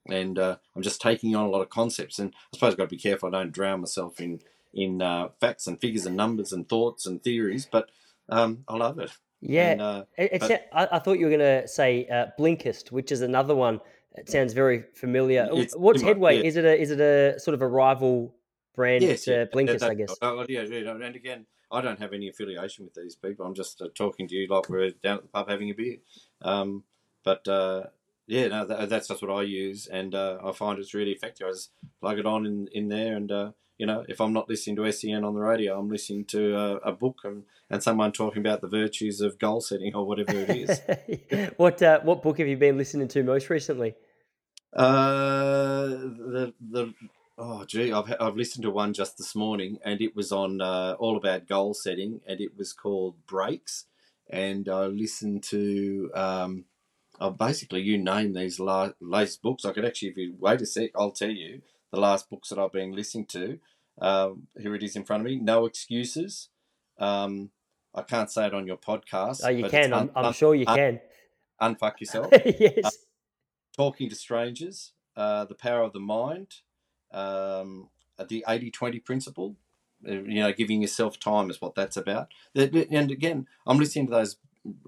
and uh, I'm just taking on a lot of concepts. And I suppose I've got to be careful I don't drown myself in in uh, facts and figures and numbers and thoughts and theories, but um, I love it. Yeah, and, uh, it's. But, I, I, thought you were going to say uh, Blinkist, which is another one. It sounds very familiar. What's Headway? Yeah. Is it a is it a sort of a rival brand yes, to yeah, Blinkist? I guess. Oh, yeah, yeah, and again, I don't have any affiliation with these people. I'm just uh, talking to you like we're down at the pub having a beer. Um, but uh, yeah, no, that, that's just what I use, and uh, I find it's really effective. I just plug it on in in there, and uh, you know, if I'm not listening to SEN on the radio, I'm listening to a, a book and, and someone talking about the virtues of goal setting or whatever it is. what uh, what book have you been listening to most recently? Uh, the the oh gee, I've I've listened to one just this morning, and it was on uh, all about goal setting, and it was called Breaks, and I listened to. Um, oh, basically, you name these latest books. I could actually, if you wait a sec, I'll tell you the last books that I've been listening to. Um, here it is in front of me. No Excuses, Um, I can't say it on your podcast. Oh, you but can. it's I'm, I'm sure you un- can. Unfuck yourself. yes. Talking to strangers. Uh, the power of the mind. Um, the 80-20 principle. Uh, you know, giving yourself time is what that's about. And again, I'm listening to those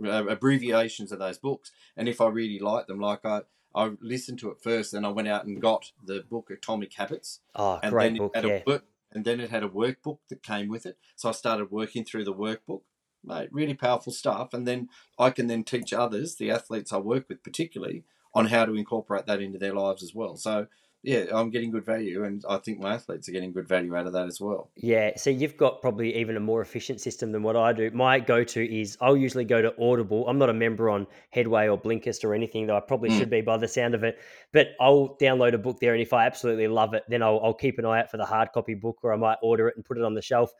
uh, abbreviations of those books, and if I really like them, like I. I listened to it first, and I went out and got the book Atomic Habits, Oh, and great then book. it had Yeah. a work, and then it had a workbook that came with it. So I started working through the workbook. Mate, really powerful stuff. And then I can then teach others, the athletes I work with particularly, on how to incorporate that into their lives as well. So yeah, I'm getting good value, and I think my athletes are getting good value out of that as well. Yeah, so you've got probably even a more efficient system than what I do. My go-to is I'll usually go to Audible. I'm not a member on Headway or Blinkist or anything, though I probably Mm. should be by the sound of it. But I'll download a book there, and if I absolutely love it, then I'll, I'll keep an eye out for the hard copy book, or I might order it and put it on the shelf.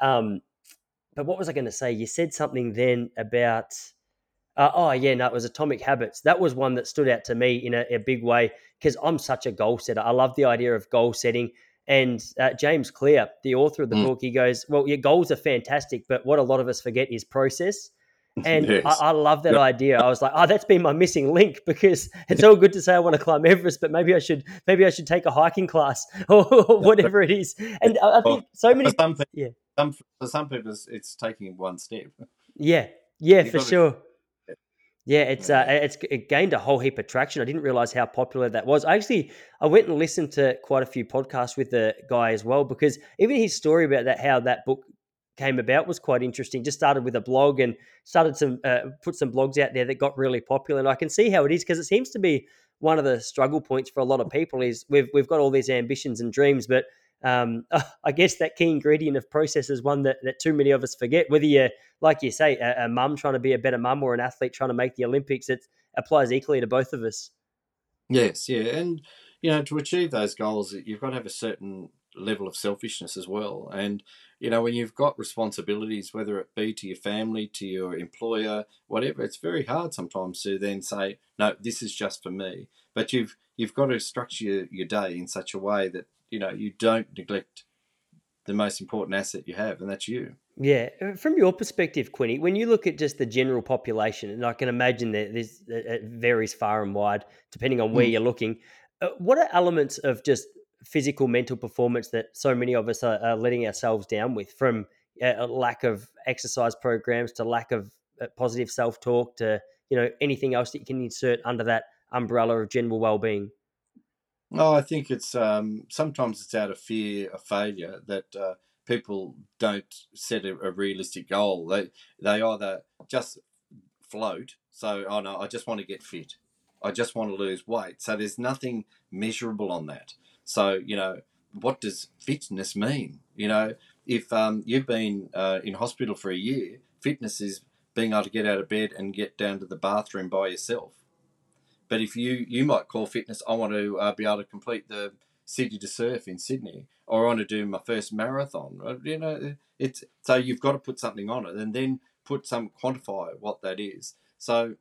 Um, but what was I going to say? You said something then about. Uh, oh yeah, no, it was Atomic Habits. That was one that stood out to me in a, a big way because I'm such a goal setter. I love the idea of goal setting. And uh, James Clear, the author of the Mm. book, he goes, "Well, your goals are fantastic, but what a lot of us forget is process." And Yes. I, I love that Yep. idea. I was like, "Oh, that's been my missing link because it's all good to say I want to climb Everest, but maybe I should, maybe I should take a hiking class or, whatever it is." And I, I think so many, For some people, yeah. some, for some people, it's, taking one step. Yeah, yeah, You for sure. Yeah, it's uh, it's it gained a whole heap of traction. I didn't realize how popular that was. I actually I went and listened to quite a few podcasts with the guy as well because even his story about that how that book came about was quite interesting. Just started with a blog and started some uh, put some blogs out there that got really popular. And I can see how it is because it seems to be one of the struggle points for a lot of people is we've we've got all these ambitions and dreams, but um, I guess that key ingredient of process is one that, that too many of us forget. Whether you're, like you say, a, a mum trying to be a better mum or an athlete trying to make the Olympics, it applies equally to both of us. Yes, yeah, and you know to achieve those goals, you've got to have a certain level of selfishness as well. And you know when you've got responsibilities, whether it be to your family, to your employer, whatever, it's very hard sometimes to then say, "No, this is just for me." But you've you've got to structure your, your day in such a way that you know you don't neglect the most important asset you have, and that's you. Yeah, uh, from your perspective, Quinny, when you look at just the general population, and I can imagine that this it it varies far and wide depending on where Mm. you're looking. Uh, what are elements of just physical, mental performance that so many of us are, are letting ourselves down with, from uh, a lack of exercise programs to lack of uh, positive self-talk to you know anything else that you can insert under that umbrella of general well-being? No, I think it's um, sometimes it's out of fear of failure that uh, people don't set a, a realistic goal. They they either just float. So, oh no, I just want to get fit. I just want to lose weight. So there's nothing measurable on that. So you know, what does fitness mean? You know, if um, you've been uh, in hospital for a year, fitness is being able to get out of bed and get down to the bathroom by yourself. But if you you might call fitness, I want to uh, be able to complete the City to Surf in Sydney, or I want to do my first marathon. You know, it's so you've got to put something on it, and then put some quantify what that is. So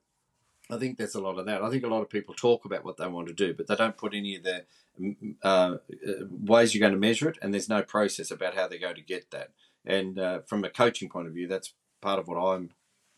I think there's a lot of that. I think a lot of people talk about what they want to do, but they don't put any of the mm, uh, uh, ways you're going to measure it, and there's no process about how they're going to get that. And uh, from a coaching point of view, that's part of what I'm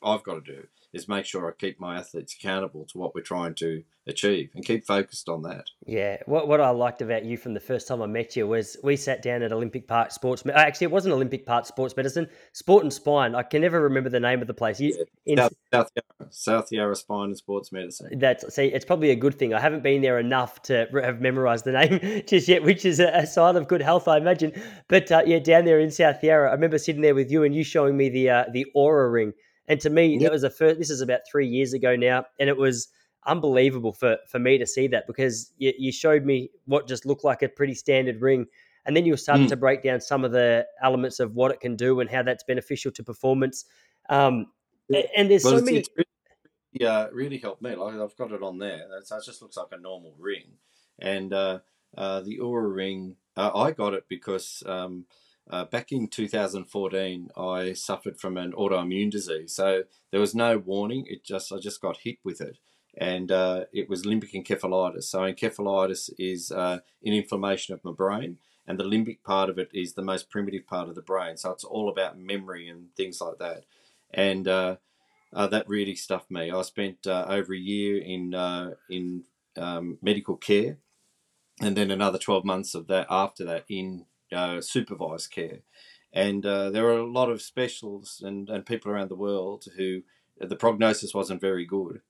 I've got to do is make sure I keep my athletes accountable to what we're trying to achieve and keep focused on that. Yeah, what what I liked about you from the first time I met you was we sat down at Olympic Park Sports. Me- Actually, it wasn't Olympic Park Sports Medicine, Sport and Spine. I can never remember the name of the place. You, in, South, South, Yarra, South Yarra Spine and Sports Medicine. that's see, it's probably a good thing. I haven't been there enough to have memorized the name just yet, which is a, a sign of good health, I imagine. But uh, yeah, down there in South Yarra, I remember sitting there with you and you showing me the uh, the Oura Ring, and to me, Yep. that was a first. This is about three years ago now, and it was unbelievable for for me to see that because you, you showed me what just looked like a pretty standard ring. And then you were starting Mm. to break down some of the elements of what it can do and how that's beneficial to performance. Um, a- and there's Well, so it's, many. it's really, yeah, really helped me. Like I've got it on there. That's, it just looks like a normal ring, and uh, uh, the Oura ring. Uh, I got it because um, uh, back in 2014, I suffered from an autoimmune disease. So there was no warning. It just I just got hit with it, and uh, it was limbic encephalitis. So encephalitis is uh, an inflammation of my brain, and the limbic part of it is the most primitive part of the brain. So it's all about memory and things like that. And uh, uh, that really stuffed me. I spent uh, over a year in in um, medical care, and then another twelve months of that after that in uh, supervised care. And uh, there were a lot of specialists and, and people around the world who the prognosis wasn't very good.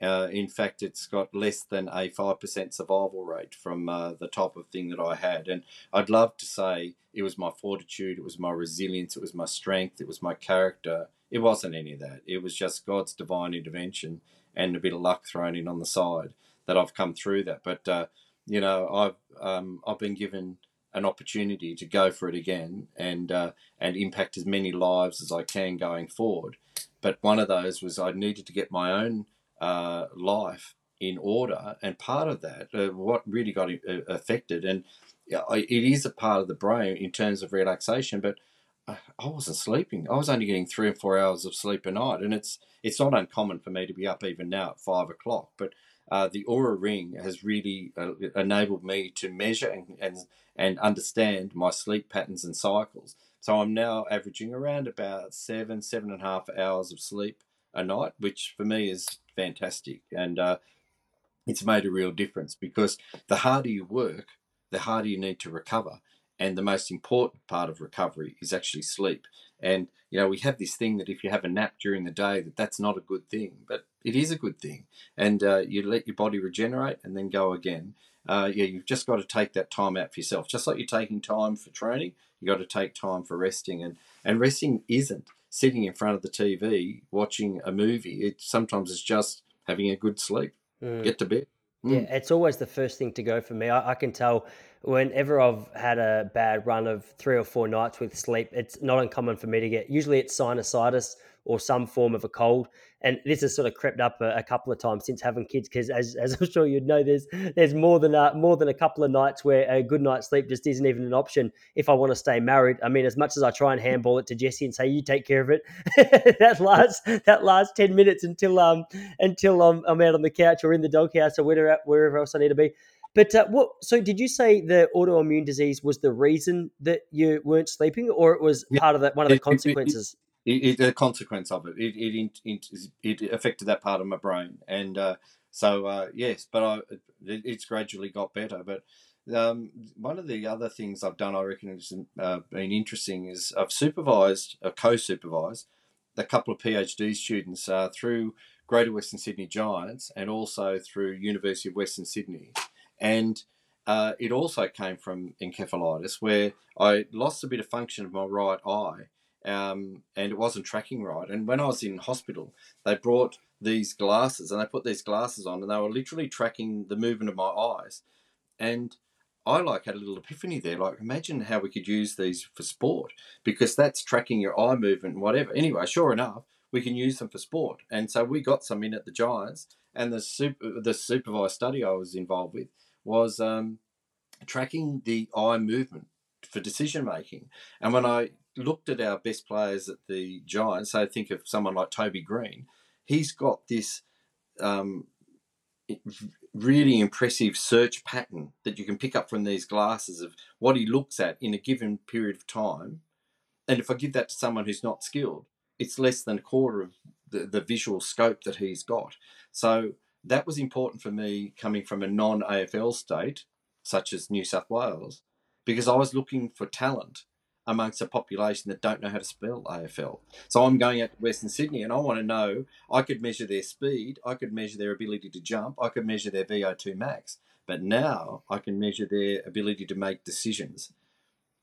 Uh, in fact, it's got less than a 5% survival rate from uh, the type of thing that I had. And I'd love to say it was my fortitude, it was my resilience, it was my strength, it was my character. It wasn't any of that. It was just God's divine intervention and a bit of luck thrown in on the side that I've come through that. But, uh, you know, I've, um, I've been given an opportunity to go for it again and, uh, and impact as many lives as I can going forward. But one of those was I needed to get my own uh, life in order. And part of that, uh, what really got uh, affected, and it is a part of the brain in terms of relaxation, but uh, I wasn't sleeping. I was only getting three or four hours of sleep a night, and it's it's not uncommon for me to be up even now at five o'clock. But uh, the Oura Ring has really uh, enabled me to measure and, and and understand my sleep patterns and cycles. So I'm now averaging around about seven seven and a half hours of sleep a night, which for me is fantastic. And uh, it's made a real difference because the harder you work, the harder you need to recover. And the most important part of recovery is actually sleep. And you know, we have this thing that if you have a nap during the day, that that's not a good thing, but it is a good thing. And uh, you let your body regenerate and then go again. Uh, yeah, you've just got to take that time out for yourself. Just like you're taking time for training, you got to take time for resting. And and resting isn't sitting in front of the TV watching a movie. It sometimes is just having a good sleep, mm. get to bed. Mm. Yeah, it's always the first thing to go for me. I, I, can tell whenever I've had a bad run of three or four nights with sleep, it's not uncommon for me to get. Usually, it's sinusitis or some form of a cold. And this has sort of crept up a, a couple of times since having kids, because as, as I'm sure you'd know, there's there's more than a, more than a couple of nights where a good night's sleep just isn't even an option if I want to stay married. I mean, as much as I try and handball it to Jesse and say you take care of it, that last that last ten minutes until um until I'm, I'm out on the couch or in the doghouse or wherever wherever else I need to be. But uh, what? So, did you say the autoimmune disease was the reason that you weren't sleeping, or it was yeah. part of that one of the consequences? it, it, consequence of it. It, it it it affected that part of my brain, and uh, so uh, yes, but I it, it's gradually got better. But um, one of the other things I've done, I reckon, has uh, been interesting is I've supervised, uh, co-supervised a couple of PhD students uh, through Greater Western Sydney Giants and also through University of Western Sydney, and. Uh, it also came from encephalitis, where I lost a bit of function of my right eye, um, and it wasn't tracking right. And when I was in hospital, they brought these glasses and they put these glasses on, and they were literally tracking the movement of my eyes. And I like had a little epiphany there. Like, imagine how we could use these for sport because that's tracking your eye movement and whatever. Anyway, sure enough, we can use them for sport. And so we got some in at the Giants, and the super, the supervised study I was involved with was um, tracking the eye movement for decision making. And when I looked at our best players at the Giants, I think of someone like Toby Greene, He's got this um, really impressive search pattern that you can pick up from these glasses of what he looks at in a given period of time. And if I give that to someone who's not skilled, it's less than a quarter of the, the visual scope that he's got. So that was important for me coming from a non AFL state, such as New South Wales, because I was looking for talent amongst a population that don't know how to spell AFL. So I'm going out to Western Sydney and I want to know I could measure their speed, I could measure their ability to jump, I could measure their VO2 max, but now I can measure their ability to make decisions.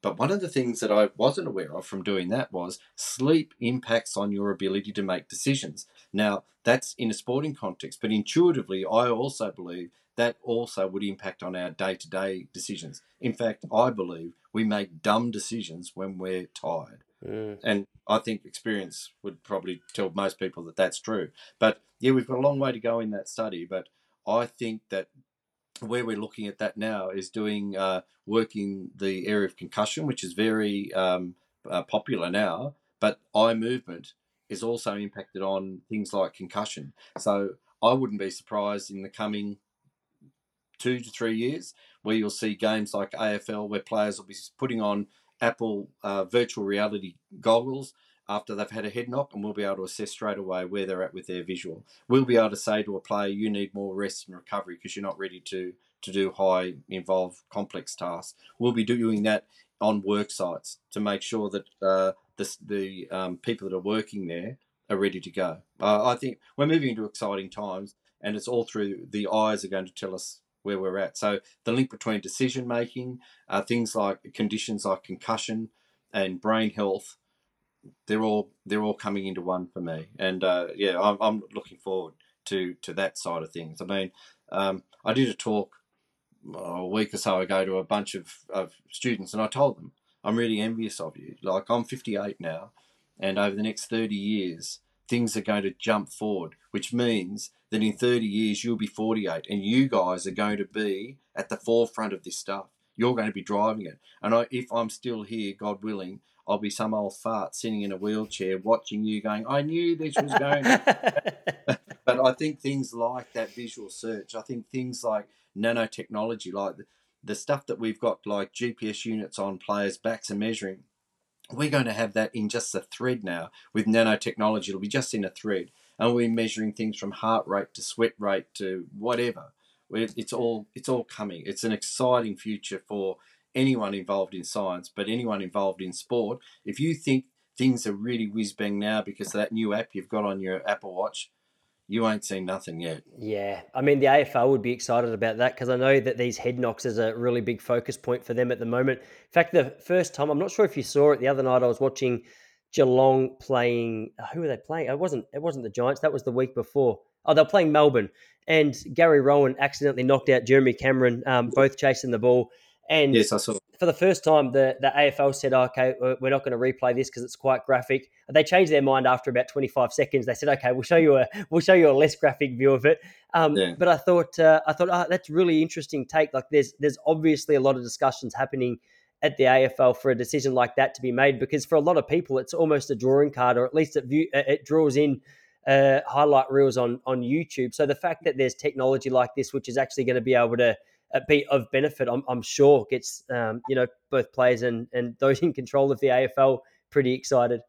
But one of the things that I wasn't aware of from doing that was sleep impacts on your ability to make decisions. Now, that's in a sporting context, but intuitively, I also believe that also would impact on our day to day decisions. In fact, I believe we make dumb decisions when we're tired. Mm. And I think experience would probably tell most people that that's true. But yeah, we've got a long way to go in that study. But I think that where we're looking at that now is doing uh, working the area of concussion, which is very um, uh, popular now. But eye movement is also impacted on things like concussion. So I wouldn't be surprised in the coming two to three years, where you'll see games like AFL where players will be putting on Apple uh, virtual reality goggles after they've had a head knock, and we'll be able to assess straight away where they're at with their visual. We'll be able to say to a player, "You need more rest and recovery because you're not ready to to do high involved complex tasks." We'll be doing that on work sites to make sure that uh, the the um, people that are working there are ready to go. Uh, I think we're moving into exciting times, and it's all through the eyes are going to tell us where we're at. So the link between decision making, uh, things like conditions like concussion and brain health, they're all they're all coming into one for me. And uh, yeah, I'm, I'm looking forward to to that side of things. I mean, um, I did a talk a week or so ago to a bunch of, of students, and I told them I'm really envious of you. Like I'm 58 now, and over the next 30 years, things are going to jump forward, which means that in 30 years you'll be 48 and you guys are going to be at the forefront of this stuff. You're going to be driving it. And I, if I'm still here, God willing, I'll be some old fart sitting in a wheelchair watching you going, I knew this was going. but I think things like that visual search, I think things like nanotechnology, like the, the stuff that we've got, like GPS units on players' backs and measuring, we're going to have that in just a thread now with nanotechnology. It'll be just in a thread and we're measuring things from heart rate to sweat rate to whatever. It's all it's all coming. It's an exciting future for anyone involved in science, but anyone involved in sport. If you think things are really whiz bang now because of that new app you've got on your Apple Watch, you ain't seen nothing yet. Yeah, I mean the AFL would be excited about that because I know that these head knocks is a really big focus point for them at the moment. In fact, the first time I'm not sure if you saw it the other night, I was watching Geelong playing. Uh, who were they playing? It wasn't. It wasn't the Giants. That was the week before. Oh, they're playing Melbourne, and Gary Rohan accidentally knocked out Jeremy Cameron, um, both chasing the ball. And yes, I saw. For the first time, the, the AFL said, "Okay, we're not going to replay this because it's quite graphic." They changed their mind after about 25 seconds. They said, "Okay, we'll show you a we'll show you a less graphic view of it." Um, yeah. But I thought uh, I thought oh, that's really interesting take. Like, there's there's obviously a lot of discussions happening at the AFL for a decision like that to be made because for a lot of people it's almost a drawing card or at least it view, it draws in uh, highlight reels on on YouTube. So the fact that there's technology like this which is actually going to be able to uh, be of benefit, I'm, I'm sure gets um, you know both players and and those in control of the AFL pretty excited.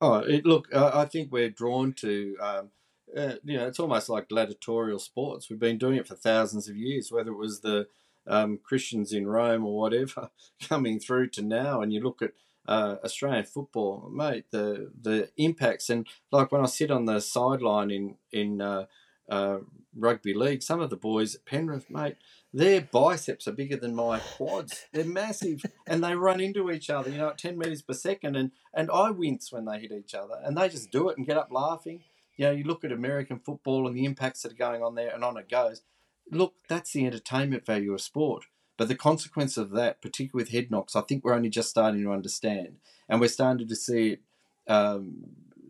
Oh, it, look, uh, I think we're drawn to. Um, uh, you know, it's almost like gladiatorial sports. We've been doing it for thousands of years, whether it was the um, Christians in Rome or whatever coming through to now, and you look at uh, Australian football, mate, the the impacts and like when I sit on the sideline in in uh, uh, rugby league, some of the boys at Penrith, mate, their biceps are bigger than my quads. They're massive, and they run into each other, you know, at ten meters per second, and and I wince when they hit each other, and they just do it and get up laughing. You know, you look at American football and the impacts that are going on there, and on it goes look, that's the entertainment value of sport. But the consequence of that, particularly with head knocks, I think we're only just starting to understand. And we're starting to see it um,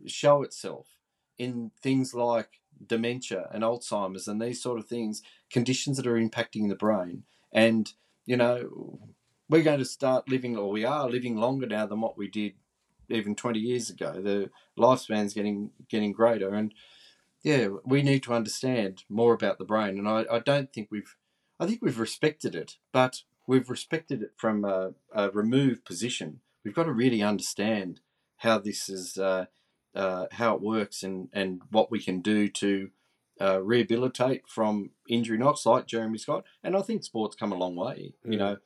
show itself in things like dementia and Alzheimer's and these sort of things, conditions that are impacting the brain. And, you know, we're going to start living, or we are living longer now than what we did even 20 years ago. The lifespan's getting getting greater. And, yeah, we need to understand more about the brain, and I, I don't think we've, I think we've respected it, but we've respected it from a, a removed position. We've got to really understand how this is, uh, uh, how it works, and and what we can do to uh, rehabilitate from injury knocks like Jeremy Scott. And I think sports come a long way. Mm. You know,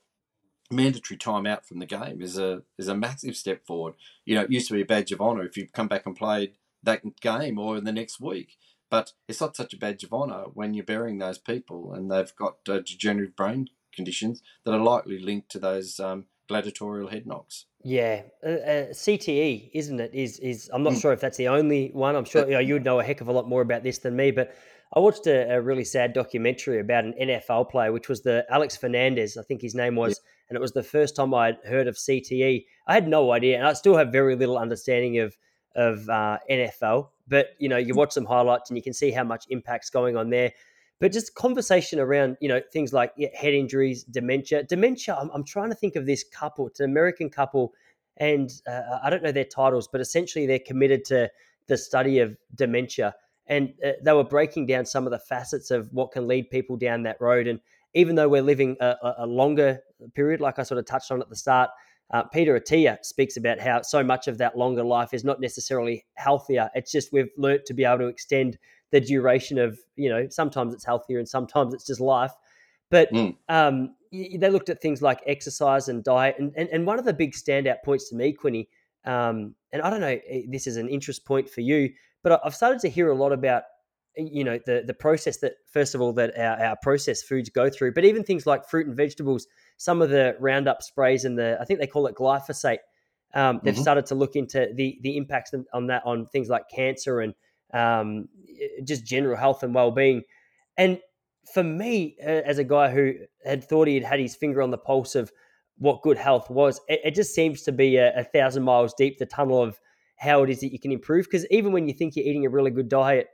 mandatory timeout from the game is a is a massive step forward. You know, it used to be a badge of honour if you come back and played that game or in the next week. But it's not such a badge of honour when you're burying those people and they've got uh, degenerative brain conditions that are likely linked to those um, gladiatorial head knocks. Yeah, uh, uh, CTE, isn't it? Is is I'm not mm. sure if that's the only one. I'm sure you know you would know a heck of a lot more about this than me. But I watched a, a really sad documentary about an NFL player, which was the Alex Fernandez, I think his name was, yeah. and it was the first time I'd heard of CTE. I had no idea, and I still have very little understanding of of uh, NFL. But you know, you watch some highlights and you can see how much impact's going on there. But just conversation around you know things like yeah, head injuries, dementia. Dementia. I'm, I'm, trying to think of this couple. It's an American couple, and uh, I don't know their titles, but essentially they're committed to the study of dementia. and uh, they were breaking down some of the facets of what can lead people down that road. And even though we're living a, a longer period, like I sort of touched on at the start, uh, Peter Attia speaks about how so much of that longer life is not necessarily healthier. It's just we've learnt to be able to extend the duration of, you know, sometimes it's healthier and sometimes it's just life. But mm. um, they looked at things like exercise and diet. And, and, and one of the big standout points to me, Quinny, um, and I don't know, eh, this is an interest point for you, but I've started to hear a lot about eh, you know the the process that first of all that our, our processed foods go through, but even things like fruit and vegetables, some of the Roundup sprays and the I think they call it glyphosate. Um, they've mm-hmm. started to look into the the impacts on that on things like cancer and um, eh, just general health and well being. And for me, as a guy who had thought he had had his finger on the pulse of what good health was, it, it just seems to be a, a, thousand miles deep the tunnel of how it is that you can improve. Because even when you think you're eating a really good diet,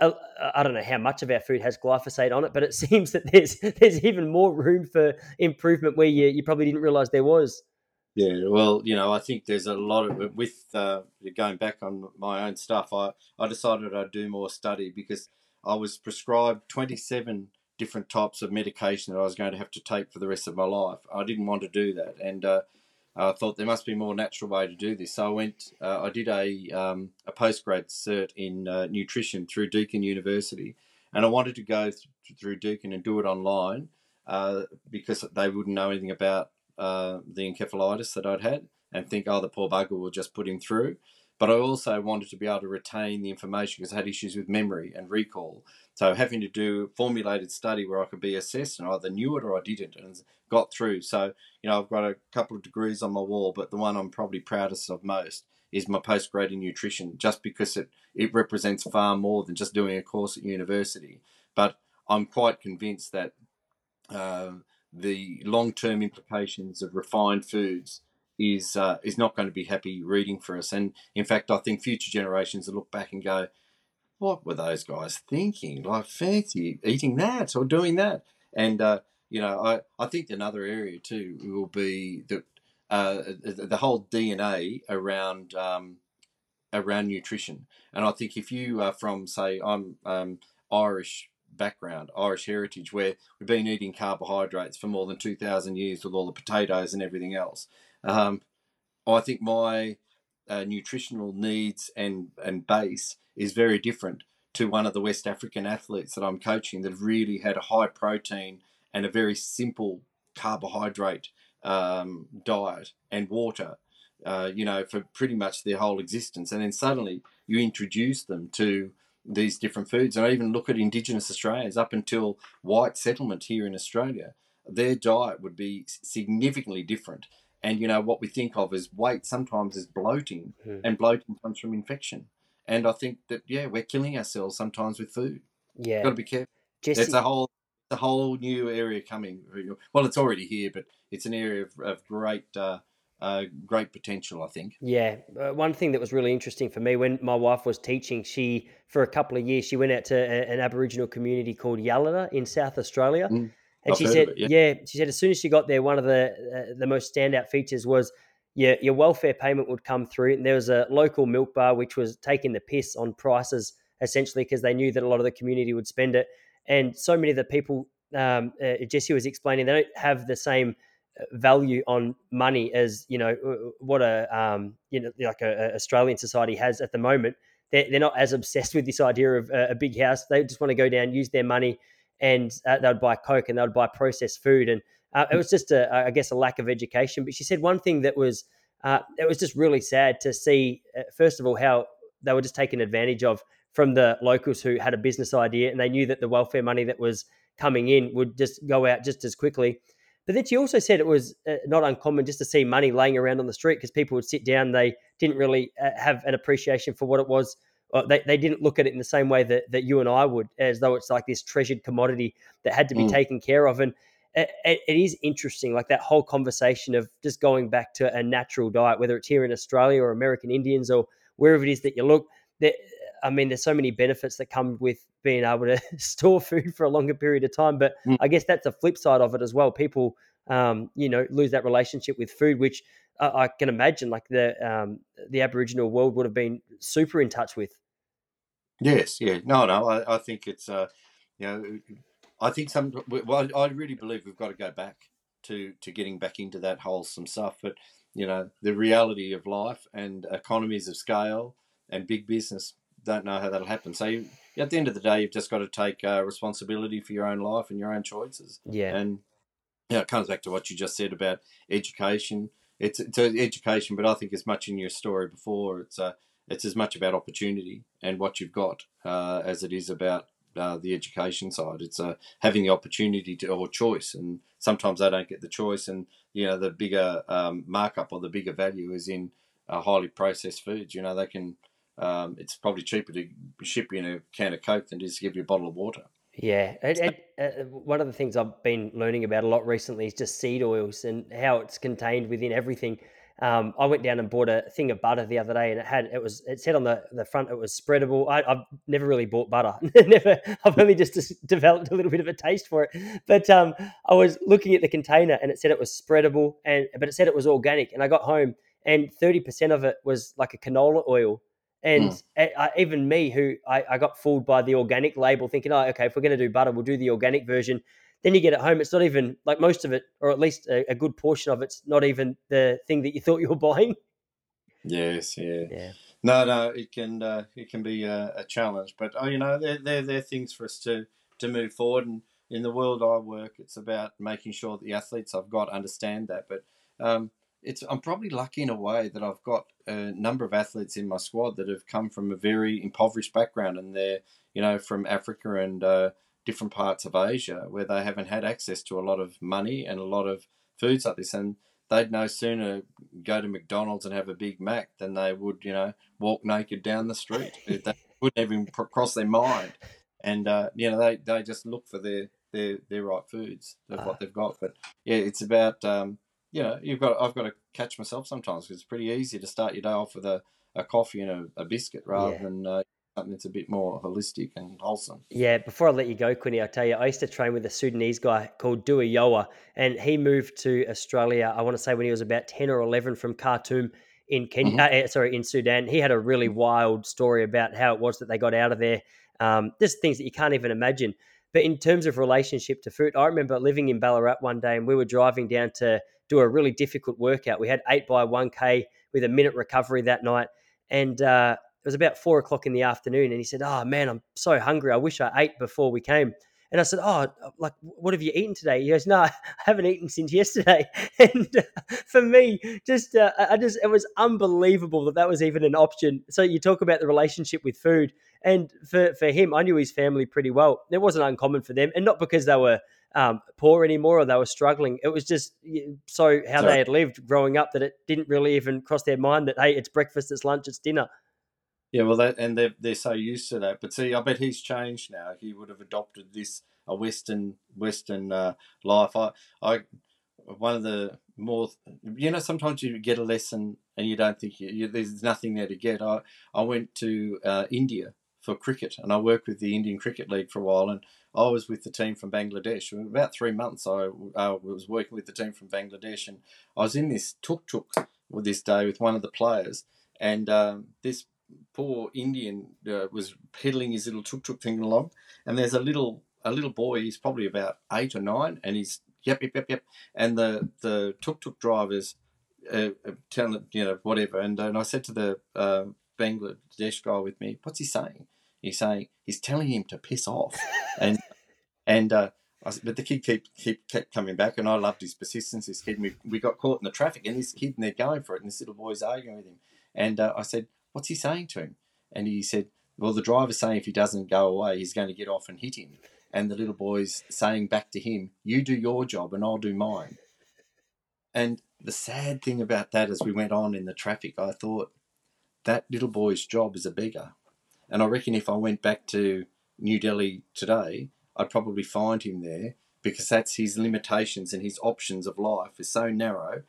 uh, I don't know how much of our food has glyphosate on it, but it seems that there's there's even more room for improvement where you, you probably didn't realize there was. Yeah, well, you know, I think there's a lot of with uh, going back on my own stuff. I I decided I'd do more study because I was prescribed 27 different types of medication that I was going to have to take for the rest of my life. I didn't want to do that, and uh, I thought there must be a more natural way to do this. So I went, uh, I did a um, a postgrad cert in uh, nutrition through Deakin University, and I wanted to go th- through Deakin and do it online uh, because they wouldn't know anything about uh, the encephalitis that I'd had, and think, oh, the poor bugger will just put him through. But I also wanted to be able to retain the information because I had issues with memory and recall. So having to do formulated study where I could be assessed and I either knew it or I didn't and got through. So, you know, I've got a couple of degrees on my wall, but the one I'm probably proudest of most is my postgrad in nutrition, just because it, it represents far more than just doing a course at university. But I'm quite convinced that uh, the long term implications of refined foods is uh, is not going to be happy reading for us. And in fact, I think future generations will look back and go, "What were those guys thinking? Like fancy eating that or doing that?" And uh, you know, I, I think another area too will be that uh, the whole DNA around um, around nutrition. And I think if you are from, say, I'm um, Irish background, Irish heritage, where we've been eating carbohydrates for more than 2,000 years with all the potatoes and everything else. Um, I think my uh, nutritional needs and, and base is very different to one of the West African athletes that I'm coaching that have really had a high protein and a very simple carbohydrate um, diet and water, uh, you know, for pretty much their whole existence. And then suddenly you introduce them to these different foods. And I even look at Indigenous Australians up until white settlement here in Australia, their diet would be significantly different and you know what we think of as weight sometimes is bloating, mm. and bloating comes from infection. And I think that yeah, we're killing ourselves sometimes with food. Yeah, got to be careful. Jesse... It's a whole, a whole new area coming. Well, it's already here, but it's an area of, of great. Uh, uh, great potential, I think. Yeah, uh, one thing that was really interesting for me when my wife was teaching, she for a couple of years she went out to a, an Aboriginal community called Yalata in South Australia, mm. And I've she said, it, yeah. yeah. she said as soon as she got there, one of the uh, the most standout features was your your welfare payment would come through, and there was a local milk bar which was taking the piss on prices essentially because they knew that a lot of the community would spend it, and so many of the people, um, uh, Jesse was explaining, they don't have the same value on money as you know what a um, you know like a, a Australian society has at the moment. They're, they're not as obsessed with this idea of a, a big house. They just want to go down, use their money and uh, they would buy Coke and they would buy processed food. And uh, it was just, a, I guess, a lack of education. But she said one thing that was, uh, it was just really sad to see, uh, first of all, how they were just taken advantage of from the locals who had a business idea and they knew that the welfare money that was coming in would just go out just as quickly. But then she also said it was uh, not uncommon just to see money laying around on the street because people would sit down. They didn't really uh, have an appreciation for what it was they, they didn't look at it in the same way that, that you and I would, as though it's like this treasured commodity that had to be mm. taken care of. And it, it is interesting, like that whole conversation of just going back to a natural diet, whether it's here in Australia or American Indians or wherever it is that you look. That I mean, there's so many benefits that come with being able to store food for a longer period of time. But mm. I guess that's the flip side of it as well. People, um, you know, lose that relationship with food, which I, I can imagine like the um, the Aboriginal world would have been super in touch with. Yes, yeah, no, no. I, I think it's uh, you know, I think some. Well, I really believe we've got to go back to to getting back into that wholesome stuff. But you know, the reality of life and economies of scale and big business don't know how that'll happen. So you, at the end of the day, you've just got to take uh, responsibility for your own life and your own choices. Yeah, and you know, it comes back to what you just said about education. It's it's education, but I think as much in your story before, it's uh, it's as much about opportunity and what you've got uh, as it is about uh, the education side. It's uh, having the opportunity to or choice, and sometimes they don't get the choice, and you know the bigger um, markup or the bigger value is in uh, highly processed foods. You know they can. Um, it's probably cheaper to ship you in a can of Coke than just give you a bottle of water. Yeah, it, it, uh, one of the things I've been learning about a lot recently is just seed oils and how it's contained within everything. Um, I went down and bought a thing of butter the other day, and it had it was it said on the, the front it was spreadable. I, have never really bought butter. never. I've only just developed a little bit of a taste for it. But um, I was looking at the container, and it said it was spreadable, and but it said it was organic. And I got home, and thirty percent of it was like a canola oil. And mm. I, even me, who I, I got fooled by the organic label, thinking, oh, okay, if we're going to do butter, we'll do the organic version. Then you get it home, it's not even like most of it, or at least a, a good portion of it's not even the thing that you thought you were buying. Yes, yeah. Yeah. No, no, it can uh, it can be a, a, challenge, but oh, you know, they're, they're they're things for us to to move forward. And in the world I work, it's about making sure that the athletes I've got understand that. But um, it's I'm probably lucky in a way that I've got a number of athletes in my squad that have come from a very impoverished background, and they're you know from Africa and uh, different parts of Asia where they haven't had access to a lot of money and a lot of foods like this, and they'd no sooner go to McDonald's and have a Big Mac than they would, you know, walk naked down the street. they wouldn't even cross their mind, and uh, you know they, they just look for their their their right foods of what ah. they've got. But yeah, it's about um, you know you've got I've got to catch myself sometimes because it's pretty easy to start your day off with a, a coffee and a, a biscuit rather yeah. than uh, something that's a bit more holistic and wholesome. Yeah, before I let you go, Quinny, I'll tell you, I used to train with a Sudanese guy called Dua Yoa, and he moved to Australia, I want to say when he was about 10 or 11 from Khartoum in Kenya, mm-hmm. uh, sorry, in Sudan. He had a really wild story about how it was that they got out of there. Um, there's things that you can't even imagine. But in terms of relationship to food, I remember living in Ballarat one day and we were driving down to do a really difficult workout. We had 8 by 1K with a minute recovery that night. And uh, it was about four o'clock in the afternoon, and he said, "Oh man, I'm so hungry. I wish I ate before we came." And I said, "Oh, like what have you eaten today?" He goes, "No, I haven't eaten since yesterday." And uh, for me, just uh, I just it was unbelievable that that was even an option. So you talk about the relationship with food, and for for him, I knew his family pretty well. It wasn't uncommon for them, and not because they were um, poor anymore or they were struggling. It was just so how Sorry. they had lived growing up that it didn't really even cross their mind that hey, it's breakfast, it's lunch, it's dinner. Yeah, well, that and they're they're so used to that. But see, I bet he's changed now. He would have adopted this a Western Western uh, life. I I one of the more you know sometimes you get a lesson and you don't think you, you, there's nothing there to get. I I went to uh, India for cricket and I worked with the Indian Cricket League for a while and I was with the team from Bangladesh. About three months I uh, was working with the team from Bangladesh and I was in this tuk tuk this day with one of the players and um, this poor Indian uh, was pedaling his little tuk tuk thing along, and there's a little a little boy. He's probably about eight or nine, and he's yep yep yep yep. And the the tuk tuk drivers uh, uh telling you know whatever. And, and I said to the uh, Bangladesh guy with me, "What's he saying?" He's saying he's telling him to piss off, and and. Uh, I but the kid keep, keep kept coming back, and I loved his persistence. This kid, we, we got caught in the traffic, and this kid, and they're going for it, and this little boy's arguing with him. And uh, I said, What's he saying to him? And he said, Well, the driver's saying if he doesn't go away, he's going to get off and hit him. And the little boy's saying back to him, You do your job and I'll do mine. And the sad thing about that as we went on in the traffic, I thought that little boy's job is a beggar. And I reckon if I went back to New Delhi today, I'd probably find him there because that's his limitations and his options of life is so narrow.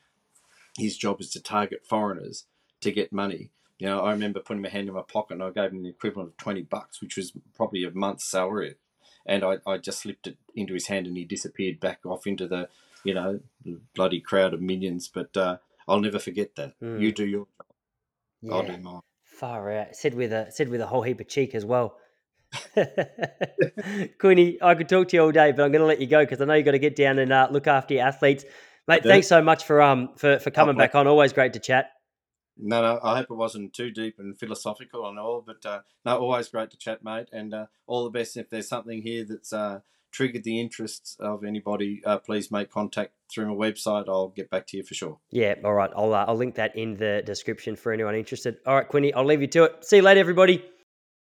His job is to target foreigners to get money. You know, I remember putting my hand in my pocket and I gave him the equivalent of 20 bucks, which was probably a month's salary. And I, I just slipped it into his hand and he disappeared back off into the, you know, bloody crowd of minions. But uh, I'll never forget that. Mm. You do your job, yeah. I'll do mine. Far out. Said with a said with a whole heap of cheek as well. Quinny, I could talk to you all day, but I'm going to let you go because I know you got to get down and uh, look after your athletes, mate. Thanks so much for um for, for coming back on. Always great to chat. No, no, I hope it wasn't too deep and philosophical and all, but uh, no, always great to chat, mate, and uh, all the best. If there's something here that's uh, triggered the interests of anybody, uh, please make contact through my website. I'll get back to you for sure. Yeah, all right. I'll uh, I'll link that in the description for anyone interested. All right, Quinny, I'll leave you to it. See you later, everybody.